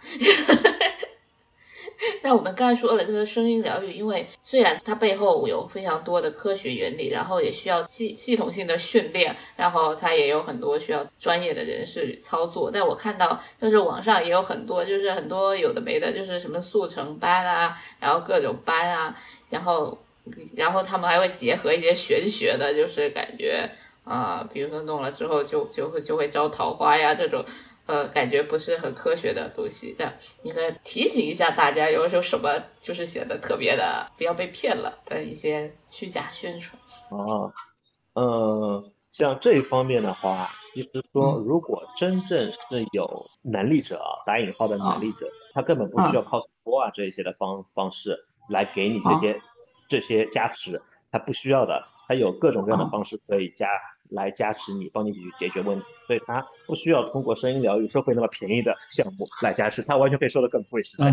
A: 那我们刚才说了这个声音疗愈，因为虽然它背后有非常多的科学原理，然后也需要系系统性的训练，然后它也有很多需要专业的人士操作。但我看到就是网上也有很多，就是很多有的没的，就是什么速成班啊，然后各种班啊，然后然后他们还会结合一些玄学的，就是感觉啊，比如说弄了之后就就会就会招桃花呀这种。呃，感觉不是很科学的东西，那你可以提醒一下大家，有有什么就是显得特别的，不要被骗了的一些虚假宣传。
C: 哦，嗯，像这一方面的话，其实说如果真正是有能力者，打引号的能力者，他根本不需要靠播啊这些的方方式来给你这些这些加持，他不需要的，他有各种各样的方式可以加。来加持你，帮你解决解决问题，所以他不需要通过声音疗愈收费那么便宜的项目来加持，他完全可以收的更贵，是吧？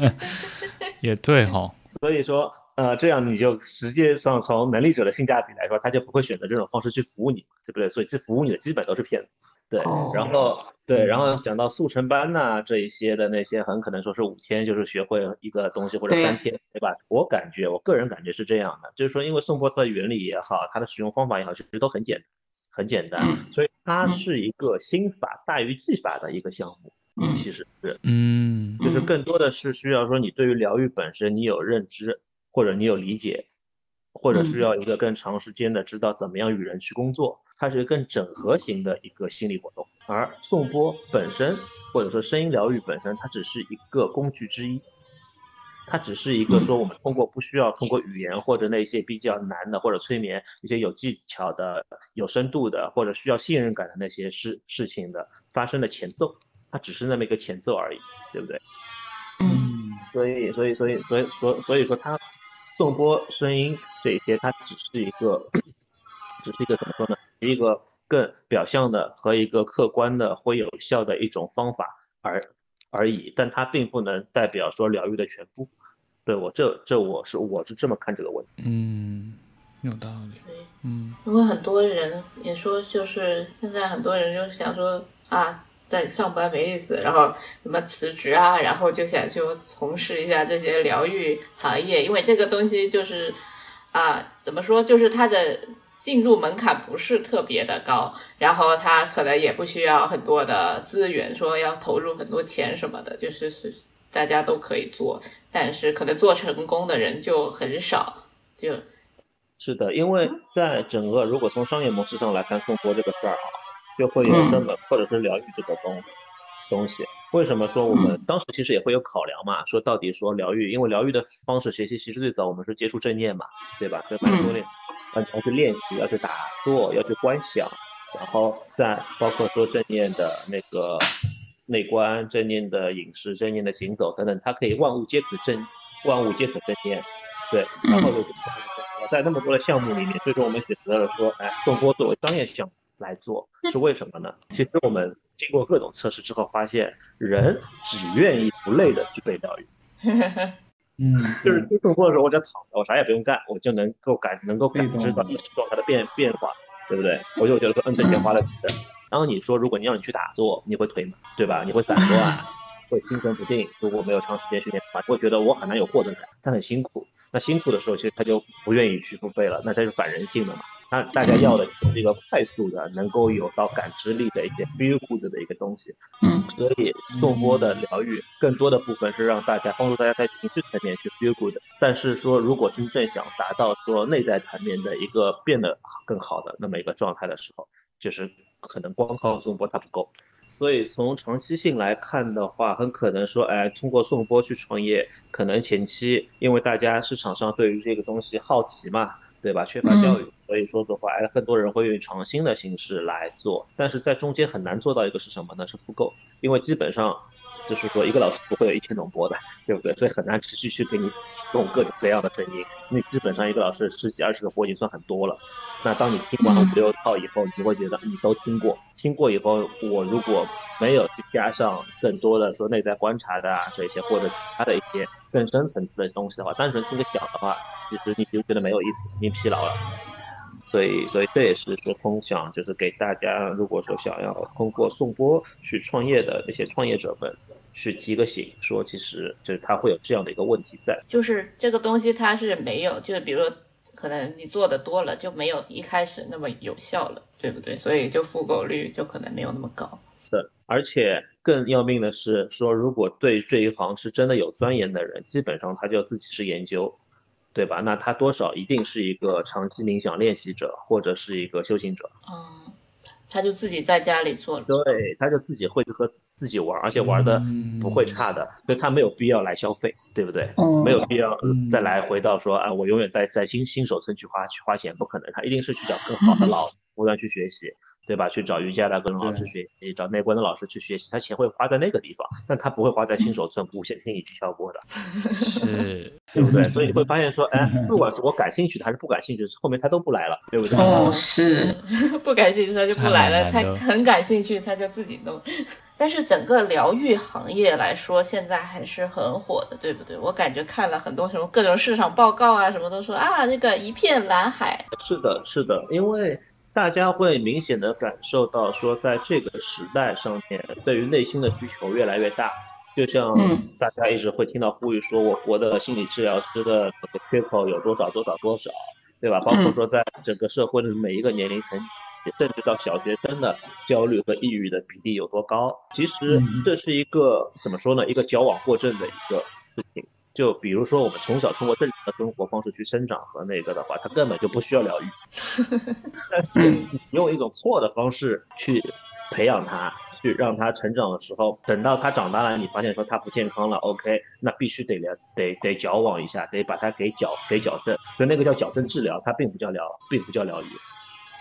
B: 也对哈。
C: 所以说，呃，这样你就实际上从能力者的性价比来说，他就不会选择这种方式去服务你，对不对？所以这服务你的基本都是骗子。对，然后对，然后讲到速成班呐这一些的那些，很可能说是五天就是学会一个东西或者三天，对吧？我感觉我个人感觉是这样的，就是说因为颂钵它的原理也好，它的使用方法也好，其实都很简很简单，所以它是一个心法大于技法的一个项目，其实是，
B: 嗯，
C: 就是更多的是需要说你对于疗愈本身你有认知或者你有理解，或者需要一个更长时间的知道怎么样与人去工作。它是更整合型的一个心理活动，而颂钵本身或者说声音疗愈本身，它只是一个工具之一，它只是一个说我们通过不需要通过语言或者那些比较难的或者催眠一些有技巧的、有深度的或者需要信任感的那些事事情的发生的前奏，它只是那么一个前奏而已，对不对？
B: 嗯，
C: 所以所以所以所以所所以说它颂钵声音这一些，它只是一个，只是一个怎么说呢？一个更表象的和一个客观的或有效的一种方法而而已，但它并不能代表说疗愈的全部。对我这这我是我是这么看这个问题。
B: 嗯，有道理。嗯，
A: 因为很多人也说，就是现在很多人就想说啊，在上班没意思，然后什么辞职啊，然后就想去从事一下这些疗愈行业，因为这个东西就是啊，怎么说，就是它的。进入门槛不是特别的高，然后他可能也不需要很多的资源，说要投入很多钱什么的，就是是大家都可以做，但是可能做成功的人就很少。就，
C: 是的，因为在整个如果从商业模式上来看，送钵这个事儿啊，就会有这么或者是疗愈这个东东西。为什么说我们当时其实也会有考量嘛？说到底说疗愈，因为疗愈的方式学习其实最早我们是接触正念嘛，对吧？跟蛮多的。要去练习，要去打坐，要去观想，然后再包括说正念的那个内观、正念的饮食、正念的行走等等，它可以万物皆可正，万物皆可正念。对，然后就在那么多的项目里面，最终我们选择了说，哎，动波作为专业项目来做，是为什么呢？其实我们经过各种测试之后发现，人只愿意不累的去被疗愈。
B: 嗯，
C: 就是做动作的时候，我只要躺着，我啥也不用干，我就能够感能够感知到意识状态的变变化，对不对？我就觉得说，嗯，这钱花了值。然后你说，如果你让你去打坐，你会腿麻，对吧？你会散乱，会心神不定。如果没有长时间训练的话，会觉得我很难有获得感，他很辛苦。那辛苦的时候，其实他就不愿意去付费了，那这是反人性的嘛？那大家要的是一个快速的，能够有到感知力的一些 feel good 的一个东西。
A: 嗯，
C: 所以颂钵的疗愈更多的部分是让大家帮助大家在情绪层面去 feel good。但是说如果真正想达到说内在层面的一个变得更好的那么一个状态的时候，就是可能光靠颂钵它不够。所以从长期性来看的话，很可能说，哎，通过送播去创业，可能前期因为大家市场上对于这个东西好奇嘛，对吧？缺乏教育，所以说的话，哎，很多人会用创新的形式来做，但是在中间很难做到一个是什么呢？是复购，因为基本上。就是说，一个老师不会有一千种播的，对不对？所以很难持续去给你提供各种各样的声音。你基本上一个老师十几二十个播已经算很多了。那当你听完五六套以后，你会觉得你都听过。听过以后，我如果没有去加上更多的说内在观察的啊这些，或者其他的一些更深层次的东西的话，单纯听个讲的话，其实你就觉得没有意思，你疲劳了。所以，所以这也是说分享，就是给大家，如果说想要通过送播去创业的那些创业者们，去提个醒，说其实就是他会有这样的一个问题在，
A: 就是这个东西它是没有，就是比如说可能你做的多了就没有一开始那么有效了，对不对？所以就复购率就可能没有那么高。
C: 对，而且更要命的是说，如果对这一行是真的有钻研的人，基本上他就自己是研究。对吧？那他多少一定是一个长期冥想练习者，或者是一个修行者。
A: 嗯，他就自己在家里做。
C: 对，他就自己会和自己玩，而且玩的不会差的，所以他没有必要来消费，对不对？没有必要再来回到说啊，我永远在在新新手村去花去花钱，不可能，他一定是去找更好的 老不断去学习。对吧？去找瑜伽的各种老师学习，找内观的老师去学习，他钱会花在那个地方，但他不会花在新手村无限听你去敲播的，
B: 是，
C: 对不对？所以你会发现说，哎，不管是我感兴趣的还是不感兴趣的，后面他都不来了，对不对？
A: 哦，是，不感兴趣他就不来了，他很感兴趣他就自己弄。但是整个疗愈行业来说，现在还是很火的，对不对？我感觉看了很多什么各种市场报告啊，什么都说啊，那个一片蓝海。
C: 是的，是的，因为。大家会明显的感受到，说在这个时代上面，对于内心的需求越来越大。就像大家一直会听到呼吁说，我国的心理治疗师的这个缺口有多少多少多少，对吧？包括说在整个社会的每一个年龄层，甚至到小学生的焦虑和抑郁的比例有多高。其实这是一个怎么说呢？一个矫枉过正的一个事情。就比如说，我们从小通过正常的生活方式去生长和那个的话，他根本就不需要疗愈。但是你用一种错的方式去培养他，去让他成长的时候，等到他长大了，你发现说他不健康了，OK，那必须得疗，得得矫枉一下，得把他给矫给矫正。所以那个叫矫正治疗，它并不叫疗，并不叫疗愈。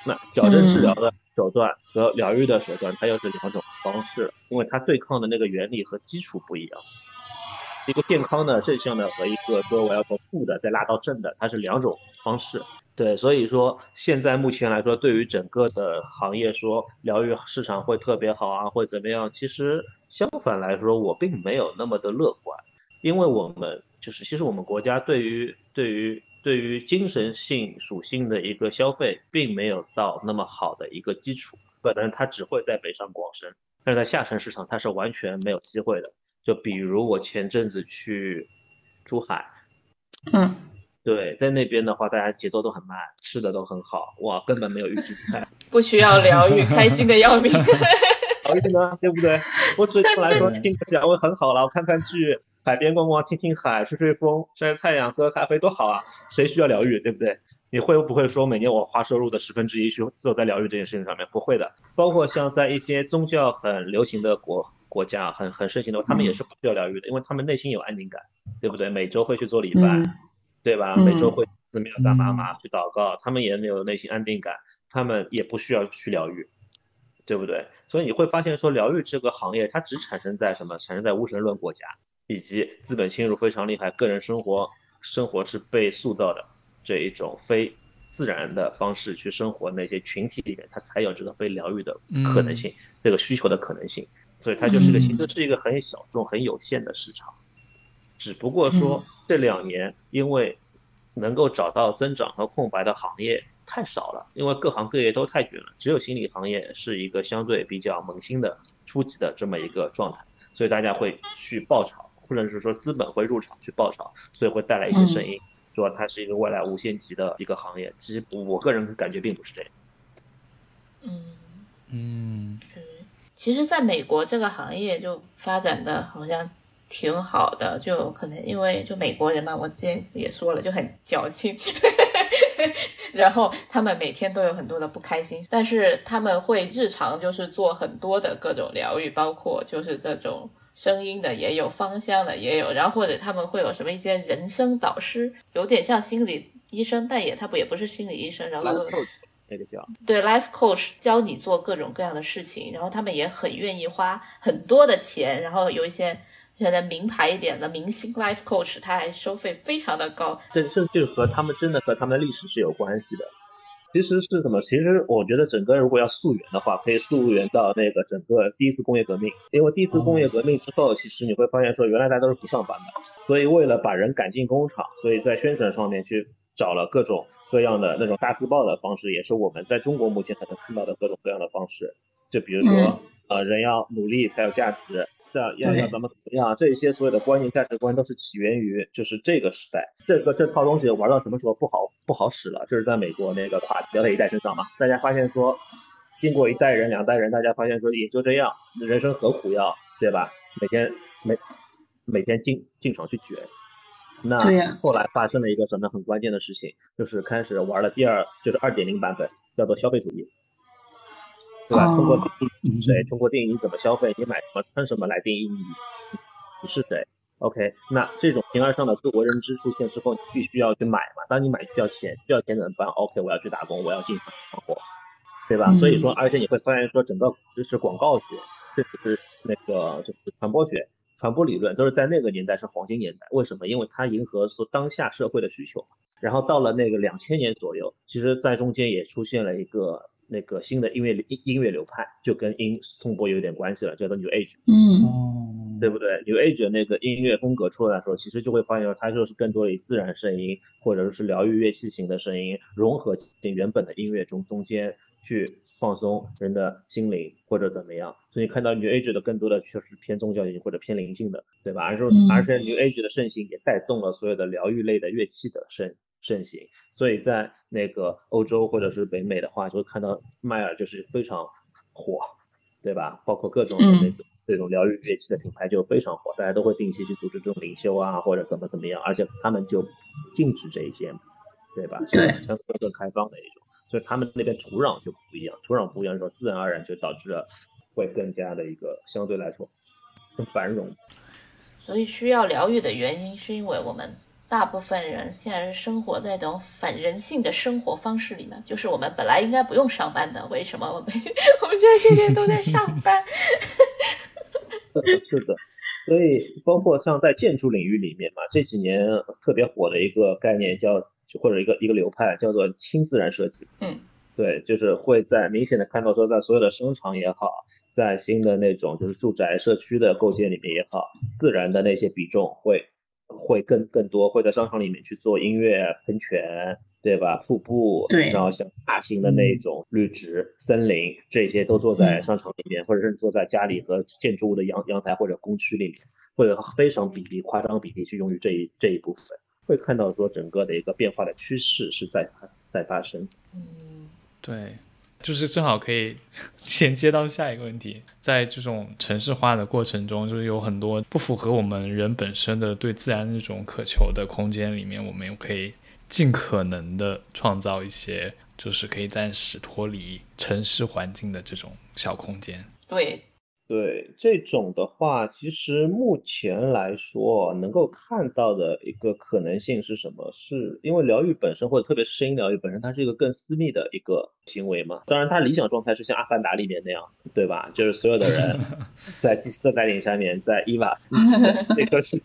C: 那矫正治疗的手段和疗愈的手段，它又是两种方式，因为它对抗的那个原理和基础不一样。一个健康的正向的和一个说我要从负的再拉到正的，它是两种方式。对，所以说现在目前来说，对于整个的行业说疗愈市场会特别好啊，会怎么样？其实相反来说，我并没有那么的乐观，因为我们就是其实我们国家对于对于对于精神性属性的一个消费，并没有到那么好的一个基础，可能它只会在北上广深，但是在下沉市场它是完全没有机会的。就比如我前阵子去珠海，
A: 嗯，
C: 对，在那边的话，大家节奏都很慢，吃的都很好，哇，根本没有预制菜，
A: 不需要疗愈，开心的要命。
C: 疗愈呢，对不对？我对我来说听个讲会很好了，我看看剧，海边逛逛，听听海，吹吹风，晒晒太阳，喝咖啡多好啊！谁需要疗愈，对不对？你会不会说每年我花收入的十分之一去做在疗愈这件事情上面？不会的。包括像在一些宗教很流行的国。国家很很盛行的话，他们也是不需要疗愈的，因为他们内心有安宁感，对不对？每周会去做礼拜，对吧？每周会寺庙干妈妈去祷告，他们也没有内心安定感，他们也不需要去疗愈，对不对？所以你会发现说，疗愈这个行业它只产生在什么？产生在无神论国家以及资本侵入非常厉害，个人生活生活是被塑造的这一种非自然的方式去生活那些群体里面，他才有这个被疗愈的可能性，这个需求的可能性。所以它就是个，其实是一个很小众、很有限的市场，只不过说这两年因为能够找到增长和空白的行业太少了，因为各行各业都太卷了，只有心理行业是一个相对比较萌新的初级的这么一个状态，所以大家会去爆炒，或者是说资本会入场去爆炒，所以会带来一些声音，说它是一个未来无限极的一个行业。其实我个人感觉并不是这样。
A: 嗯
B: 嗯。
A: 其实，在美国这个行业就发展的好像挺好的，就可能因为就美国人嘛，我之前也说了，就很矫情，然后他们每天都有很多的不开心，但是他们会日常就是做很多的各种疗愈，包括就是这种声音的也有，芳香的也有，然后或者他们会有什么一些人生导师，有点像心理医生，但也他不也不是心理医生，然后
C: 那个叫
A: 对 life coach 教你做各种各样的事情，然后他们也很愿意花很多的钱，然后有一些。现在名牌一点的明星 life coach，他还收费非常的高，
C: 这这就和他们真的和他们的历史是有关系的。其实是什么？其实我觉得整个如果要溯源的话，可以溯源到那个整个第一次工业革命。因为第一次工业革命之后，其实你会发现说，原来大家都是不上班的，所以为了把人赶进工厂，所以在宣传上面去找了各种各样的那种大字报的方式，也是我们在中国目前才能看到的各种各样的方式。就比如说，呃，人要努力才有价值。这样要要怎么怎么样？这些所有的观念价值观都是起源于就是这个时代。这个这套东西玩到什么时候不好不好使了？就是在美国那个垮掉的一代身上嘛。大家发现说，经过一代人两代人，大家发现说也就这样，人生何苦要对吧？每天每每天进进厂去卷。那后来发生了一个什么很关键的事情，就是开始玩了第二就是二点零版本，叫做消费主义。对吧？通过谁，通过定义你怎么消费，你买什么穿什么来定义你你是谁。OK，那这种形而上的自我认知出现之后，你必须要去买嘛。当你买需要钱，需要钱怎么办？OK，我要去打工，我要进厂生活，对吧？所以说，而且你会发现说，整个就是广告学，这只是那个就是传播学、传播理论，都是在那个年代是黄金年代。为什么？因为它迎合是当下社会的需求。然后到了那个两千年左右，其实在中间也出现了一个。那个新的音乐音音乐流派就跟音颂钵有点关系了，叫做 New Age，
A: 嗯，
C: 对不对？New Age 的那个音乐风格出来的时候，其实就会发现它就是更多的以自然声音或者是疗愈乐器型的声音融合进原本的音乐中中间去放松人的心灵或者怎么样。所以看到 New Age 的更多的就是偏宗教性或者偏灵性的，对吧？而是而且 New Age 的盛行也带动了所有的疗愈类的乐器的盛。盛行，所以在那个欧洲或者是北美的话，就会看到迈尔就是非常火，对吧？包括各种的那种这种疗愈乐器的品牌就非常火，大家都会定期去组织这种灵修啊，或者怎么怎么样，而且他们就禁止这一些嘛，对吧？
A: 对，
C: 相对更开放的一种，所以他们那边土壤就不一样，土壤不一样的时候，自然而然就导致了会更加的一个相对来说更繁荣。
A: 所以需要疗愈的原因是因为我们。大部分人现在是生活在这种反人性的生活方式里面，就是我们本来应该不用上班的，为什么我们我们现在天天都在上班？
C: 是的，所以包括像在建筑领域里面嘛，这几年特别火的一个概念叫或者一个一个流派叫做轻自然设计。
A: 嗯，
C: 对，就是会在明显的看到说，在所有的商场也好，在新的那种就是住宅社区的构建里面也好，自然的那些比重会。会更更多会在商场里面去做音乐喷泉，对吧？瀑布，
A: 对，
C: 然后像大型的那种绿植、森林，这些都坐在商场里面，或者是坐在家里和建筑物的阳阳台或者工区里面，会有非常比例、夸张比例去用于这一这一部分，会看到说整个的一个变化的趋势是在在发生。
A: 嗯，
B: 对。就是正好可以 衔接到下一个问题，在这种城市化的过程中，就是有很多不符合我们人本身的对自然那种渴求的空间里面，我们又可以尽可能的创造一些，就是可以暂时脱离城市环境的这种小空间。
A: 对。
C: 对这种的话，其实目前来说能够看到的一个可能性是什么？是因为疗愈本身，或者特别是声音疗愈本身，它是一个更私密的一个行为嘛？当然，它理想状态是像《阿凡达》里面那样子，对吧？就是所有的人 在祭司的带领下面，在伊娃 这棵树。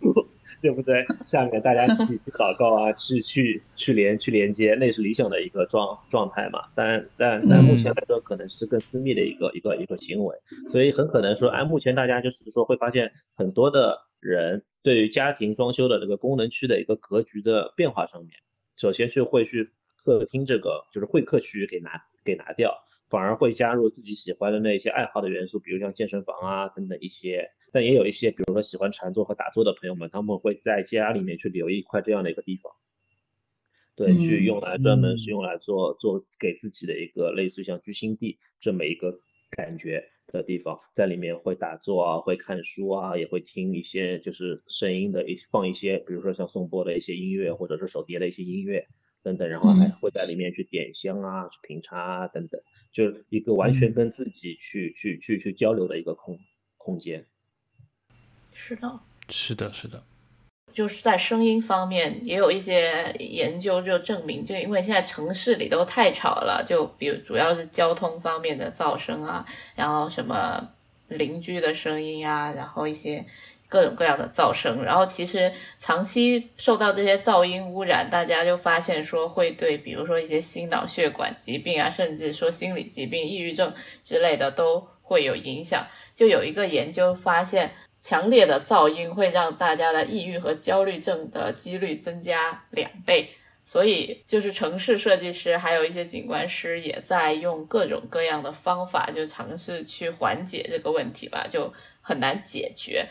C: 对不对？下面大家一起去祷告啊，去去去连去连接，那是理想的一个状状态嘛。但但但目前来说，可能是更私密的一个一个一个行为，所以很可能说，按目前大家就是说会发现很多的人对于家庭装修的这个功能区的一个格局的变化上面，首先就会去客厅这个就是会客区给拿给拿掉，反而会加入自己喜欢的那些爱好的元素，比如像健身房啊等等一些。但也有一些，比如说喜欢禅坐和打坐的朋友们，他们会在家里面去留一块这样的一个地方，对，去用来专门是用来做做给自己的一个类似于像居心地这么一个感觉的地方，在里面会打坐啊，会看书啊，也会听一些就是声音的一放一些，比如说像颂钵的一些音乐或者是手碟的一些音乐。等等，然后还会在里面去点香啊、去品茶啊等等，就是一个完全跟自己去去去去交流的一个空空间。
A: 是的，
B: 是的，是的。
A: 就是在声音方面也有一些研究，就证明，就因为现在城市里都太吵了，就比如主要是交通方面的噪声啊，然后什么邻居的声音啊，然后一些各种各样的噪声，然后其实长期受到这些噪音污染，大家就发现说会对，比如说一些心脑血管疾病啊，甚至说心理疾病、抑郁症之类的都会有影响。就有一个研究发现。强烈的噪音会让大家的抑郁和焦虑症的几率增加两倍，所以就是城市设计师还有一些景观师也在用各种各样的方法，就尝试去缓解这个问题吧，就很难解决。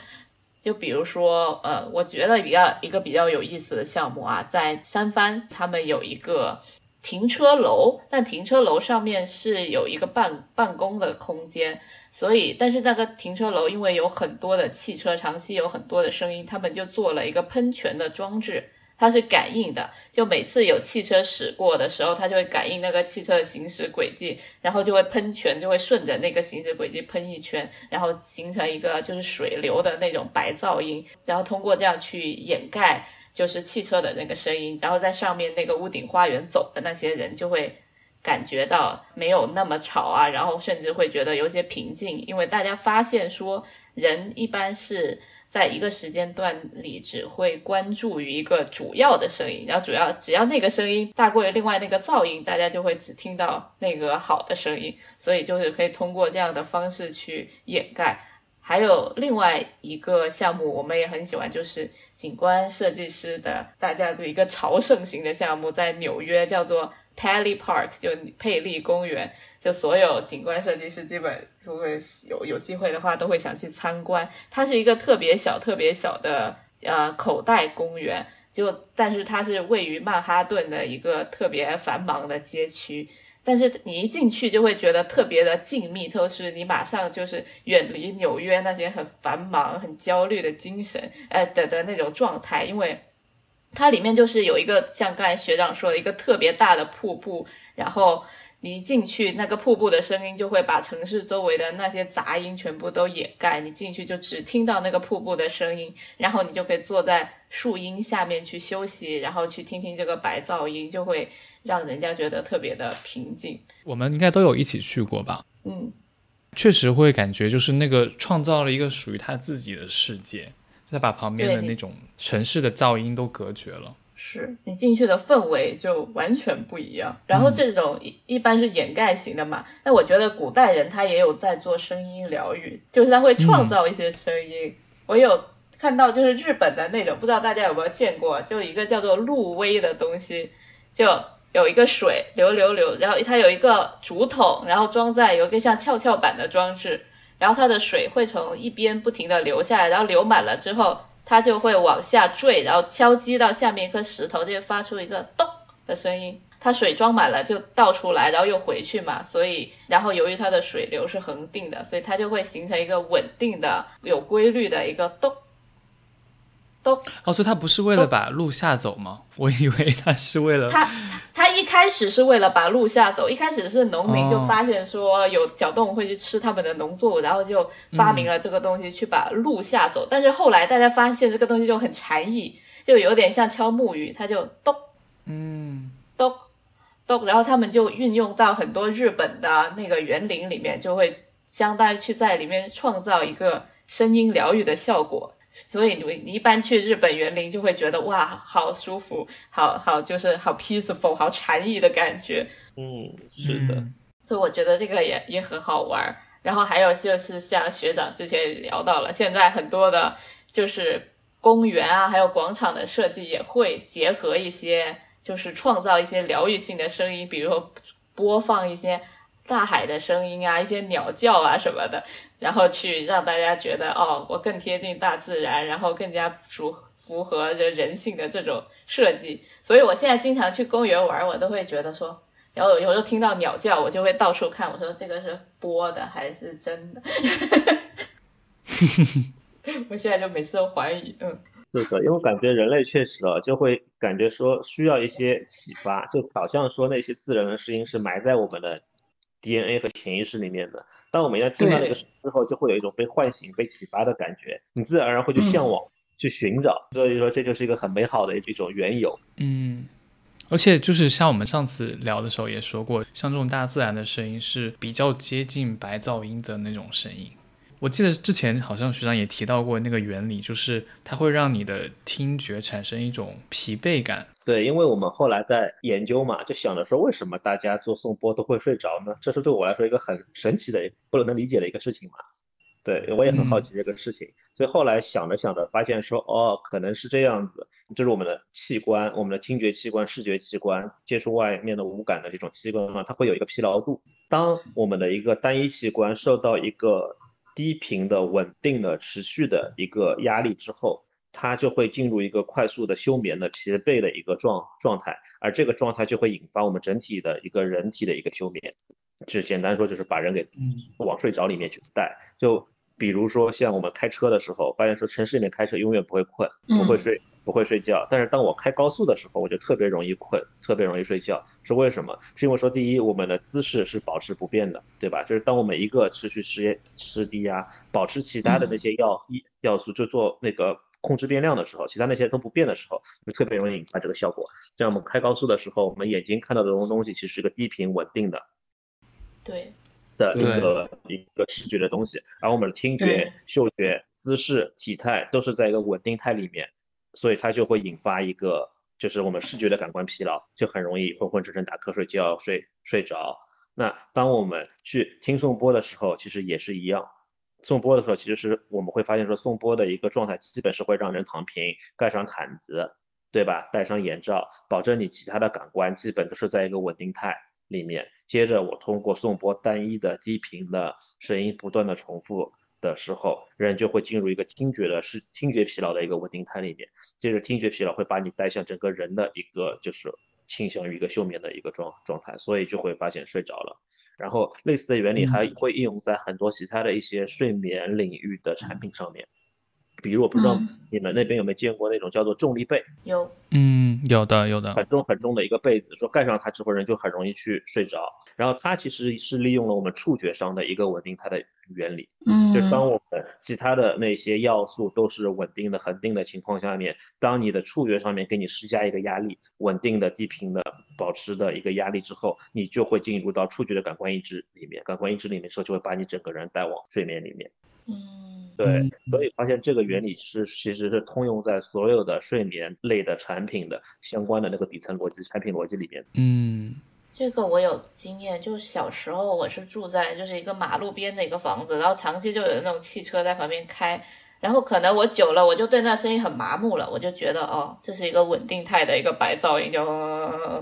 A: 就比如说，呃，我觉得比较一个比较有意思的项目啊，在三藩他们有一个。停车楼，但停车楼上面是有一个办办公的空间，所以，但是那个停车楼因为有很多的汽车，长期有很多的声音，他们就做了一个喷泉的装置，它是感应的，就每次有汽车驶过的时候，它就会感应那个汽车的行驶轨迹，然后就会喷泉，就会顺着那个行驶轨迹喷一圈，然后形成一个就是水流的那种白噪音，然后通过这样去掩盖。就是汽车的那个声音，然后在上面那个屋顶花园走的那些人就会感觉到没有那么吵啊，然后甚至会觉得有些平静，因为大家发现说人一般是在一个时间段里只会关注于一个主要的声音，然后主要只要那个声音大过于另外那个噪音，大家就会只听到那个好的声音，所以就是可以通过这样的方式去掩盖。还有另外一个项目，我们也很喜欢，就是景观设计师的大家就一个朝圣型的项目，在纽约叫做 Pally Park，就佩利公园，就所有景观设计师基本如果有有机会的话，都会想去参观。它是一个特别小、特别小的呃口袋公园，就但是它是位于曼哈顿的一个特别繁忙的街区。但是你一进去就会觉得特别的静谧，透视，你马上就是远离纽约那些很繁忙、很焦虑的精神，呃的的那种状态，因为它里面就是有一个像刚才学长说的一个特别大的瀑布，然后。你一进去，那个瀑布的声音就会把城市周围的那些杂音全部都掩盖。你进去就只听到那个瀑布的声音，然后你就可以坐在树荫下面去休息，然后去听听这个白噪音，就会让人家觉得特别的平静。
B: 我们应该都有一起去过吧？
A: 嗯，
B: 确实会感觉就是那个创造了一个属于他自己的世界，他把旁边的那种城市的噪音都隔绝了。
A: 是你进去的氛围就完全不一样，然后这种一一般是掩盖型的嘛，那我觉得古代人他也有在做声音疗愈，就是他会创造一些声音。我有看到就是日本的那种，不知道大家有没有见过，就一个叫做鹿威的东西，就有一个水流流流，然后它有一个竹筒，然后装在有一个像跷跷板的装置，然后它的水会从一边不停的流下来，然后流满了之后。它就会往下坠，然后敲击到下面一颗石头，就会发出一个咚的声音。它水装满了就倒出来，然后又回去嘛。所以，然后由于它的水流是恒定的，所以它就会形成一个稳定的、有规律的一个咚咚。
B: 哦，所以他不是为了把鹿吓走吗？我以为他是为了
A: 他，他一开始是为了把鹿吓走。一开始是农民就发现说有小动物会去吃他们的农作物，然后就发明了这个东西去把鹿吓走。但是后来大家发现这个东西就很禅意，就有点像敲木鱼，它就咚，
B: 嗯，
A: 咚咚，然后他们就运用到很多日本的那个园林里面，就会相当于去在里面创造一个声音疗愈的效果。所以你你一般去日本园林就会觉得哇，好舒服，好好就是好 peaceful，好禅意的感觉。
C: 嗯，是的。
A: 所以我觉得这个也也很好玩。然后还有就是像学长之前也聊到了，现在很多的就是公园啊，还有广场的设计也会结合一些，就是创造一些疗愈性的声音，比如说播放一些。大海的声音啊，一些鸟叫啊什么的，然后去让大家觉得哦，我更贴近大自然，然后更加符符合着人性的这种设计。所以我现在经常去公园玩，我都会觉得说，然后有时候听到鸟叫，我就会到处看，我说这个是播的还是真的？我现在就每次都怀疑，嗯。
C: 是的，因为我感觉人类确实啊，就会感觉说需要一些启发，就好像说那些自然的声音是埋在我们的 DNA 和潜意识里面的。当我们要听到那个声之后，就会有一种被唤醒、被启发的感觉，你自然而然会去向往、去寻找。所以说，这就是一个很美好的一种缘由。
B: 嗯，而且就是像我们上次聊的时候也说过，像这种大自然的声音是比较接近白噪音的那种声音。我记得之前好像学长也提到过那个原理，就是它会让你的听觉产生一种疲惫感。
C: 对，因为我们后来在研究嘛，就想着说，为什么大家做颂钵都会睡着呢？这是对我来说一个很神奇的、不能理解的一个事情嘛。对我也很好奇这个事情，所以后来想着想着，发现说，哦，可能是这样子，就是我们的器官，我们的听觉器官、视觉器官接触外面的无感的这种器官嘛，它会有一个疲劳度。当我们的一个单一器官受到一个低频的、稳定的、持续的一个压力之后，它就会进入一个快速的休眠的疲惫的一个状状态，而这个状态就会引发我们整体的一个人体的一个休眠。就简单说，就是把人给往睡着里面去带。就比如说像我们开车的时候，发现说城市里面开车永远不会困，不会睡。不会睡觉，但是当我开高速的时候，我就特别容易困，特别容易睡觉，是为什么？是因为说第一，我们的姿势是保持不变的，对吧？就是当我们一个持续吃吃低啊，保持其他的那些要要素，就做那个控制变量的时候，其他那些都不变的时候，就特别容易引发这个效果。像我们开高速的时候，我们眼睛看到的东东西其实是个低频稳定的，
A: 对
C: 的一个一个视觉的东西，而我们的听觉、嗅觉、姿势、体态都是在一个稳定态里面。所以它就会引发一个，就是我们视觉的感官疲劳，就很容易昏昏沉沉打瞌睡就要睡睡着。那当我们去听颂钵的时候，其实也是一样。颂钵的时候，其实是我们会发现说，颂钵的一个状态基本是会让人躺平，盖上毯子，对吧？戴上眼罩，保证你其他的感官基本都是在一个稳定态里面。接着我通过颂钵单一的低频的声音不断的重复。的时候，人就会进入一个听觉的是听觉疲劳的一个稳定态里面。接着，听觉疲劳会把你带向整个人的一个就是倾向于一个休眠的一个状状态，所以就会发现睡着了。然后，类似的原理还会应用在很多其他的一些睡眠领域的产品上面。比如，我不知道你们那边有没有见过那种叫做重力被？
A: 有，
B: 嗯，有的，有的，
C: 很重很重的一个被子，说盖上它之后，人就很容易去睡着。然后它其实是利用了我们触觉上的一个稳定它的原理，
A: 嗯，
C: 就当我们其他的那些要素都是稳定的、恒定的情况下面，当你的触觉上面给你施加一个压力，稳定的、低频的、保持的一个压力之后，你就会进入到触觉的感官抑制里面，感官抑制里面时候就会把你整个人带往睡眠里面。
A: 嗯，
C: 对，所以发现这个原理是其实是通用在所有的睡眠类的产品的相关的那个底层逻辑、产品逻辑里面。
B: 嗯。
A: 这个我有经验，就小时候我是住在就是一个马路边的一个房子，然后长期就有那种汽车在旁边开，然后可能我久了我就对那声音很麻木了，我就觉得哦，这是一个稳定态的一个白噪音，就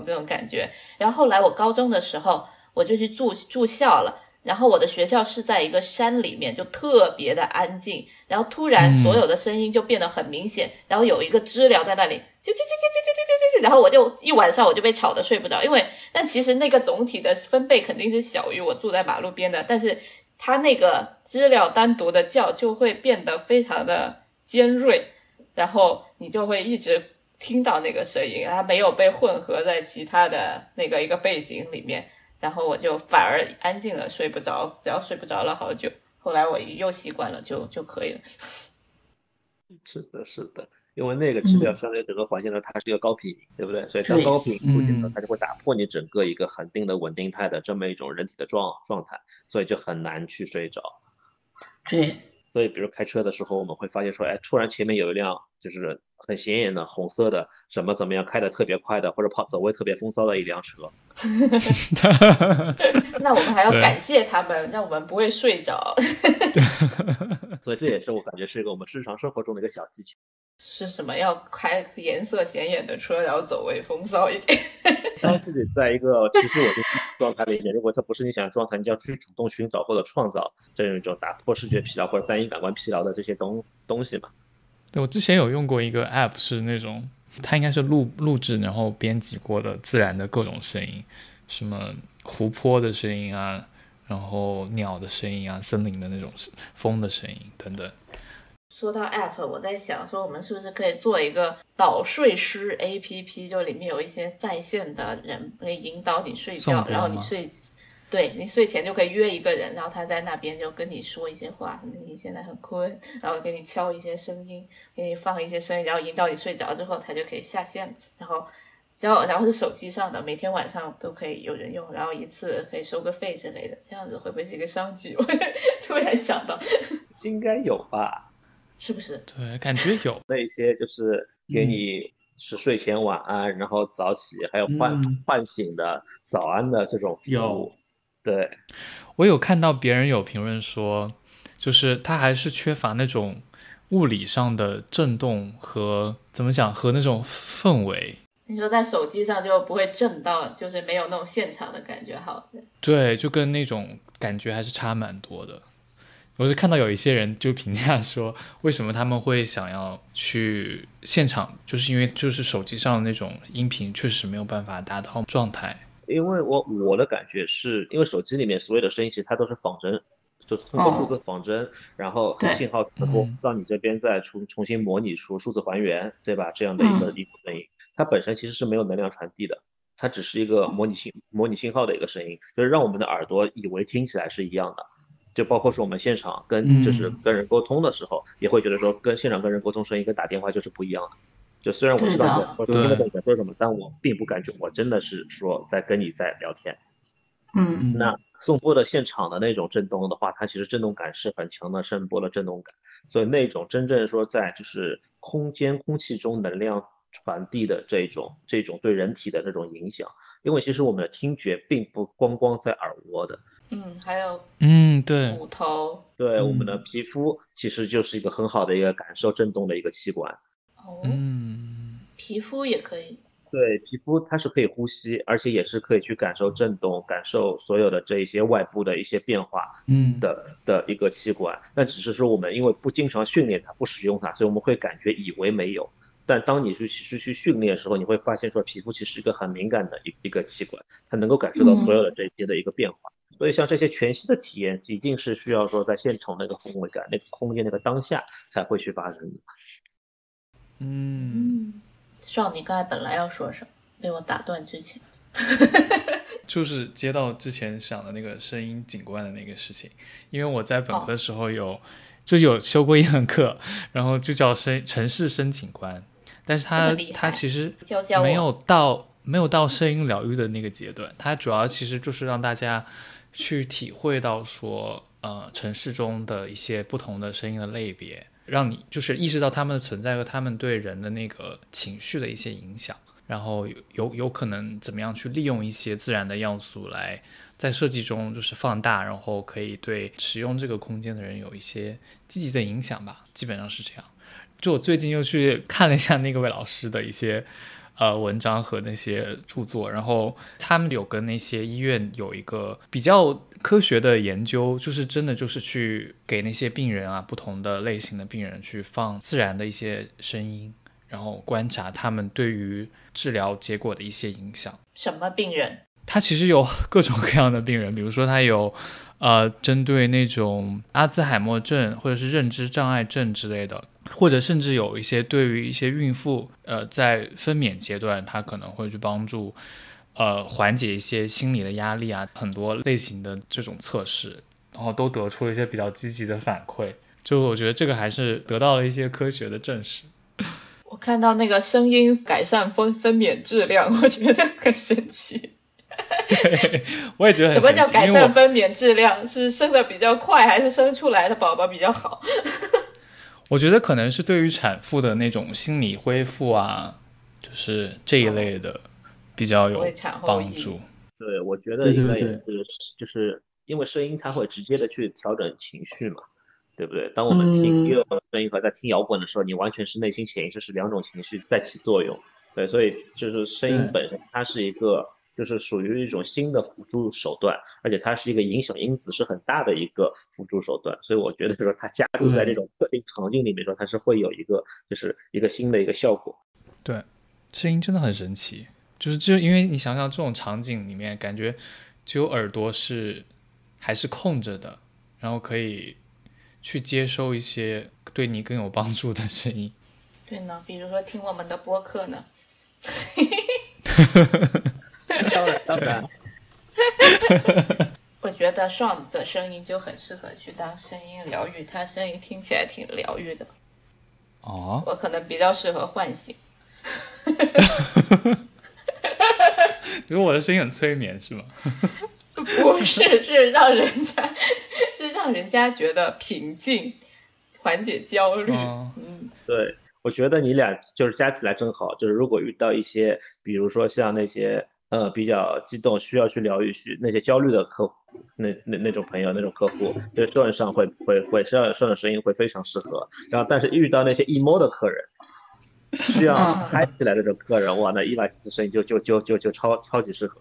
A: 这种感觉。然后后来我高中的时候我就去住住校了。然后我的学校是在一个山里面，就特别的安静。然后突然所有的声音就变得很明显。然后有一个知了在那里，啾啾啾啾啾啾啾啾啾。然后我就一晚上我就被吵得睡不着，因为但其实那个总体的分贝肯定是小于我住在马路边的，但是它那个知了单独的叫就会变得非常的尖锐，然后你就会一直听到那个声音，它没有被混合在其他的那个一个背景里面。然后我就反而安静了，睡不着，只要睡不着了好久。后来我又习惯了，就就可以了。
C: 是的，是的，因为那个质量相对整个环境呢，它是一个高频，对不对？所以当高频出现呢，它就会打破你整个一个恒定的稳定态的这么一种人体的状状态，所以就很难去睡着。
A: 对。
C: 所以，比如开车的时候，我们会发现说，哎，突然前面有一辆就是很显眼的红色的，什么怎么样，开的特别快的，或者跑走位特别风骚的一辆车。
A: 那我们还要感谢他们，让我们不会睡着。
C: 所以这也是我感觉是一个我们日常生活中的一个小技巧。
A: 是什么？要开颜色显眼的车，然后走位风骚一点。
C: 当自己在一个其实我的状态里面，如果这不是你想要状态，你就要去主动寻找或者创造这样一种打破视觉疲劳或者单一感官疲劳的这些东东西嘛。
B: 对我之前有用过一个 app，是那种它应该是录录制然后编辑过的自然的各种声音，什么湖泊的声音啊，然后鸟的声音啊，森林的那种风的声音等等。
A: 说到 App，我在想说，我们是不是可以做一个导睡师 APP？就里面有一些在线的人可以引导你睡觉，然后你睡，对你睡前就可以约一个人，然后他在那边就跟你说一些话，你现在很困，然后给你敲一些声音，给你放一些声音，然后引导你睡着之后，他就可以下线，然后只要然后是手机上的，每天晚上都可以有人用，然后一次可以收个费之类的，这样子会不会是一个商机？我突然想到，
C: 应该有吧。
A: 是不是？
B: 对，感觉有
C: 那些就是给你是睡前晚安，然后早起，还有唤唤醒的早安的这种服务。对，
B: 我有看到别人有评论说，就是它还是缺乏那种物理上的震动和怎么讲和那种氛围。
A: 你说在手机上就不会震到，就是没有那种现场的感觉，好。
B: 对，就跟那种感觉还是差蛮多的。我是看到有一些人就评价说，为什么他们会想要去现场，就是因为就是手机上的那种音频确实没有办法达到状态。
C: 因为我我的感觉是因为手机里面所有的声音其实它都是仿真，就通过数字仿真，然后信号传播到你这边再重重新模拟出数字还原，对吧？这样的一个一个声音，它本身其实是没有能量传递的，它只是一个模拟信模拟信号的一个声音，就是让我们的耳朵以为听起来是一样的。就包括说我们现场跟就是跟人沟通的时候，也会觉得说跟现场跟人沟通声音跟打电话就是不一样的。就虽然我知道我听得懂你在说什么，但我并不感觉我真的是说在跟你在聊天。
A: 嗯，
C: 那送波的现场的那种震动的话，它其实震动感是很强的声波的震动感，所以那种真正说在就是空间空气中能量传递的这种这种对人体的那种影响，因为其实我们的听觉并不光光在耳蜗的。
A: 嗯，还有
B: 嗯，对，
A: 骨头，
C: 对，我们的皮肤其实就是一个很好的一个感受震动的一个器官。
A: 哦，
B: 嗯，
A: 皮肤也可以。
C: 对，皮肤它是可以呼吸，而且也是可以去感受震动，感受所有的这一些外部的一些变化，
B: 嗯
C: 的的一个器官。但只是说我们因为不经常训练它，不使用它，所以我们会感觉以为没有。但当你去其实去训练的时候，你会发现说皮肤其实是一个很敏感的一一个器官，它能够感受到所有的这些的一个变化。所以像这些全息的体验，一定是需要说在现场那个氛围感、那个空间、那个当下才会去发生的。
B: 嗯，
A: 少，你刚才本来要说什么，被我打断之前，
B: 就是接到之前想的那个声音景观的那个事情，因为我在本科时候有就有修过一门课，然后就叫声城市声景观，但是它它其实没有到没有到声音疗愈的那个阶段，它主要其实就是让大家。去体会到说，呃，城市中的一些不同的声音的类别，让你就是意识到他们的存在和他们对人的那个情绪的一些影响，然后有有可能怎么样去利用一些自然的要素来在设计中就是放大，然后可以对使用这个空间的人有一些积极的影响吧，基本上是这样。就我最近又去看了一下那个位老师的一些。呃，文章和那些著作，然后他们有跟那些医院有一个比较科学的研究，就是真的就是去给那些病人啊，不同的类型的病人去放自然的一些声音，然后观察他们对于治疗结果的一些影响。
A: 什么病人？
B: 他其实有各种各样的病人，比如说他有。呃，针对那种阿兹海默症或者是认知障碍症之类的，或者甚至有一些对于一些孕妇，呃，在分娩阶段，它可能会去帮助，呃，缓解一些心理的压力啊，很多类型的这种测试，然后都得出了一些比较积极的反馈。就我觉得这个还是得到了一些科学的证实。
A: 我看到那个声音改善分分娩质量，我觉得很神奇。
B: 对，我也觉得
A: 什么叫改善分娩质量？是生的比较快，还是生出来的宝宝比较好？
B: 我觉得可能是对于产妇的那种心理恢复啊，就是这一类的比较有帮助。
C: 对，我觉得应该也是，就是因为声音它会直接的去调整情绪嘛，对不对？当我们听乐声音和在听摇滚的时候，你完全是内心潜意识是两种情绪在起作用。对，所以就是声音本身它是一个。就是属于一种新的辅助手段，而且它是一个影响因子是很大的一个辅助手段，所以我觉得说它加入在这种特定场景里面说，它是会有一个就是一个新的一个效果。
B: 对，声音真的很神奇，就是就因为你想想这种场景里面，感觉只有耳朵是还是空着的，然后可以去接收一些对你更有帮助的声音。
A: 对呢，比如说听我们的播客呢。
C: 当然，当然。
A: 我觉得 Sean 的声音就很适合去当声音疗愈，他声音听起来挺疗愈的。
B: 哦。
A: 我可能比较适合唤醒。
B: 因为我的声音很催眠，是吗？
A: 不是，是让人家，是让人家觉得平静，缓解焦虑。
C: 嗯，对，我觉得你俩就是加起来正好。就是如果遇到一些，比如说像那些呃比较激动，需要去疗愈需那些焦虑的客户，那那那种朋友，那种客户，对段上会会会段上的声音会非常适合。然后，但是遇到那些 emo 的客人。需要嗨起来的这种客人，哇，那伊娃其实声音就就就就就超超级适合，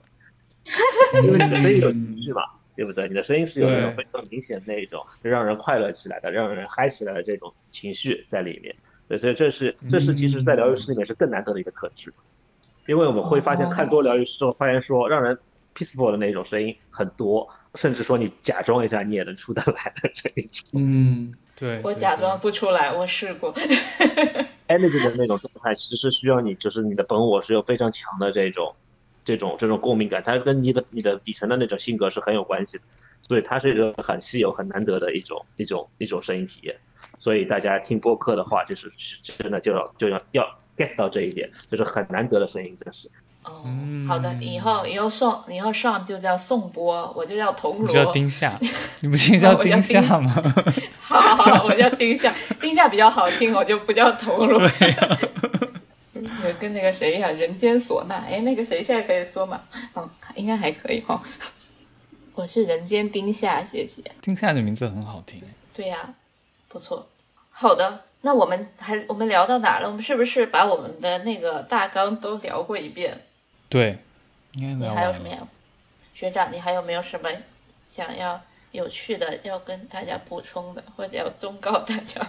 C: 因为你的声音有情绪嘛，对不对？你的声音是有那种非常明显那一种让人快乐起来的、让人嗨起来的这种情绪在里面。对，所以这是这是其实在疗愈师里面是更难得的一个特质，因为我们会发现看多疗愈师之后，发现说让人 peaceful 的那种声音很多，甚至说你假装一下你也能出得来的这一种。
B: 嗯，对，
A: 我假装不出来，我试过。
C: energy 的那种状态，其实需要你，就是你的本我是有非常强的这种、这种、这种共鸣感，它跟你的、你的底层的那种性格是很有关系的，所以它是一个很稀有、很难得的一种、一种、一种声音体验。所以大家听播客的话，就是真的就要就要要 get 到这一点，就是很难得的声音，真是。
A: 哦，好的，以后以后上以后上就叫宋波，我就叫铜锣，你
B: 叫丁夏，你不姓叫丁夏吗？
A: 好好好，我叫丁夏，丁夏比较好听，我就不叫铜锣。
B: 对
A: 跟那个谁一样，人间唢呐。哎，那个谁现在可以说吗？嗯，应该还可以哈。我是人间丁夏，谢谢。
B: 丁夏的名字很好听。
A: 对呀，不错。好的。那我们还我们聊到哪了？我们是不是把我们的那个大纲都聊过一遍？
B: 对，
A: 你还有什么呀？学长，你还有没有什么想要有趣的要跟大家补充的，或者要忠告大家？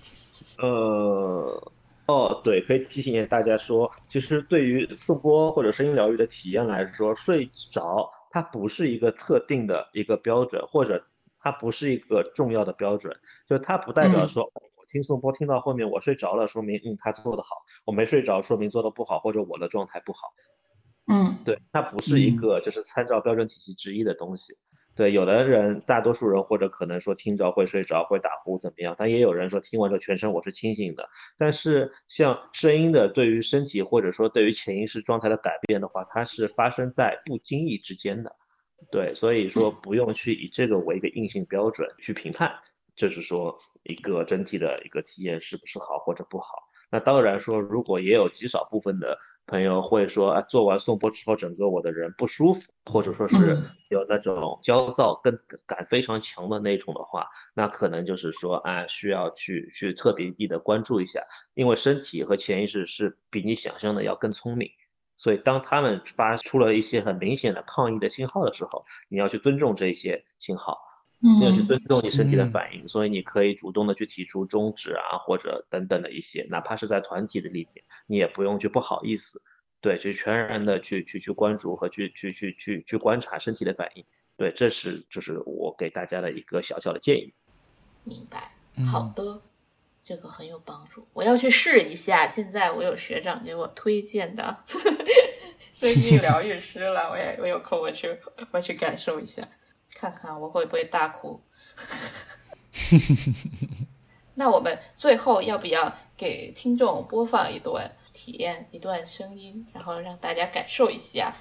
C: 呃，哦，对，可以提醒大家说，其实对于颂钵或者声音疗愈的体验来说，睡着它不是一个特定的一个标准，或者它不是一个重要的标准，就它不代表说。听颂钵听到后面我睡着了，说明嗯他做的好；我没睡着，说明做的不好，或者我的状态不好。
A: 嗯，
C: 对，它不是一个就是参照标准体系之一的东西。对，有的人，大多数人或者可能说听着会睡着会打呼怎么样，但也有人说听完之后全身我是清醒的。但是像声音的对于身体或者说对于潜意识状态的改变的话，它是发生在不经意之间的。对，所以说不用去以这个为一个硬性标准去评判，就是说。一个整体的一个体验是不是好或者不好？那当然说，如果也有极少部分的朋友会说，啊，做完颂钵之后，整个我的人不舒服，或者说是有那种焦躁跟感非常强的那种的话，那可能就是说，啊，需要去去特别地的关注一下，因为身体和潜意识是比你想象的要更聪明，所以当他们发出了一些很明显的抗议的信号的时候，你要去尊重这些信号。你要去尊重你身体的反应，所以你可以主动的去提出终止啊，或者等等的一些，哪怕是在团体的里面，你也不用去不好意思，对，就全然的去去去关注和去去去去去观察身体的反应，对，这是就是我给大家的一个小小的建议。
A: 明白，好的，这个很有帮助，我要去试一下。现在我有学长给我推荐的最近疗愈师了，我也我有空我去我去感受一下。看看我会不会大哭。那我们最后要不要给听众播放一段体验一段声音，然后让大家感受一下？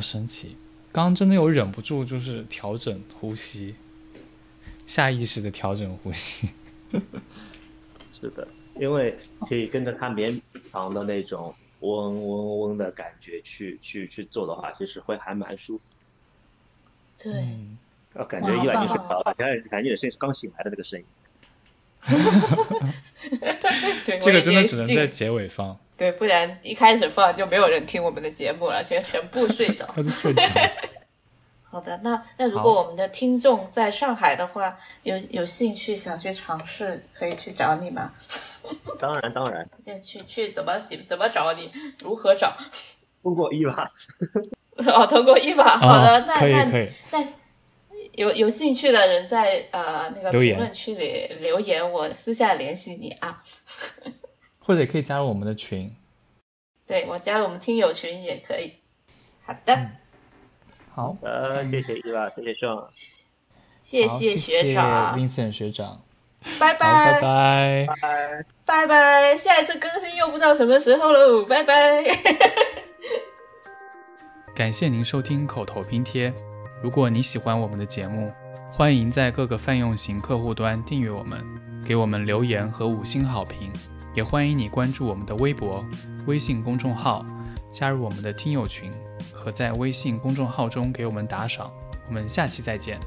B: 好神奇！刚刚真的有忍不住就是调整呼吸，下意识的调整呼吸。
C: 是的，因为可以跟着它绵长的那种嗡嗡嗡的感觉去去去做的话，其实会还蛮舒服。
A: 对，
B: 嗯，
C: 我感觉一晚就睡着了，感觉感觉你的声音是刚醒来的那个声音。
A: 对，
B: 这个真的只能在结尾放，
A: 对，不然一开始放就没有人听我们的节目了，全全部睡着。
B: 睡着。
A: 好的，那那如果我们的听众在上海的话，有有兴趣想去尝试，可以去找你吗？
C: 当 然当然，
A: 就去去怎么怎怎么找你？如何找？
C: 通过一吧。
A: 哦，通过一把。好的，
B: 啊
A: 那那
B: 可以可以，
A: 那有有兴趣的人在呃那个评论区里留言，我私下联系你啊。
B: 或者也可以加入我们的群。
A: 对我加入我们听友群也可以。好的，
B: 好，
C: 呃，谢谢伊娃，谢谢盛，
B: 好
A: 谢谢学长
B: ，Vincent 学长，
A: 拜，
B: 拜
A: 拜
B: 拜。
C: 拜。
A: 拜拜，下一次更新又不知道什么时候喽，拜拜。
B: 感谢您收听口头拼贴。如果你喜欢我们的节目，欢迎在各个泛用型客户端订阅我们，给我们留言和五星好评。也欢迎你关注我们的微博、微信公众号，加入我们的听友群，和在微信公众号中给我们打赏。我们下期再见。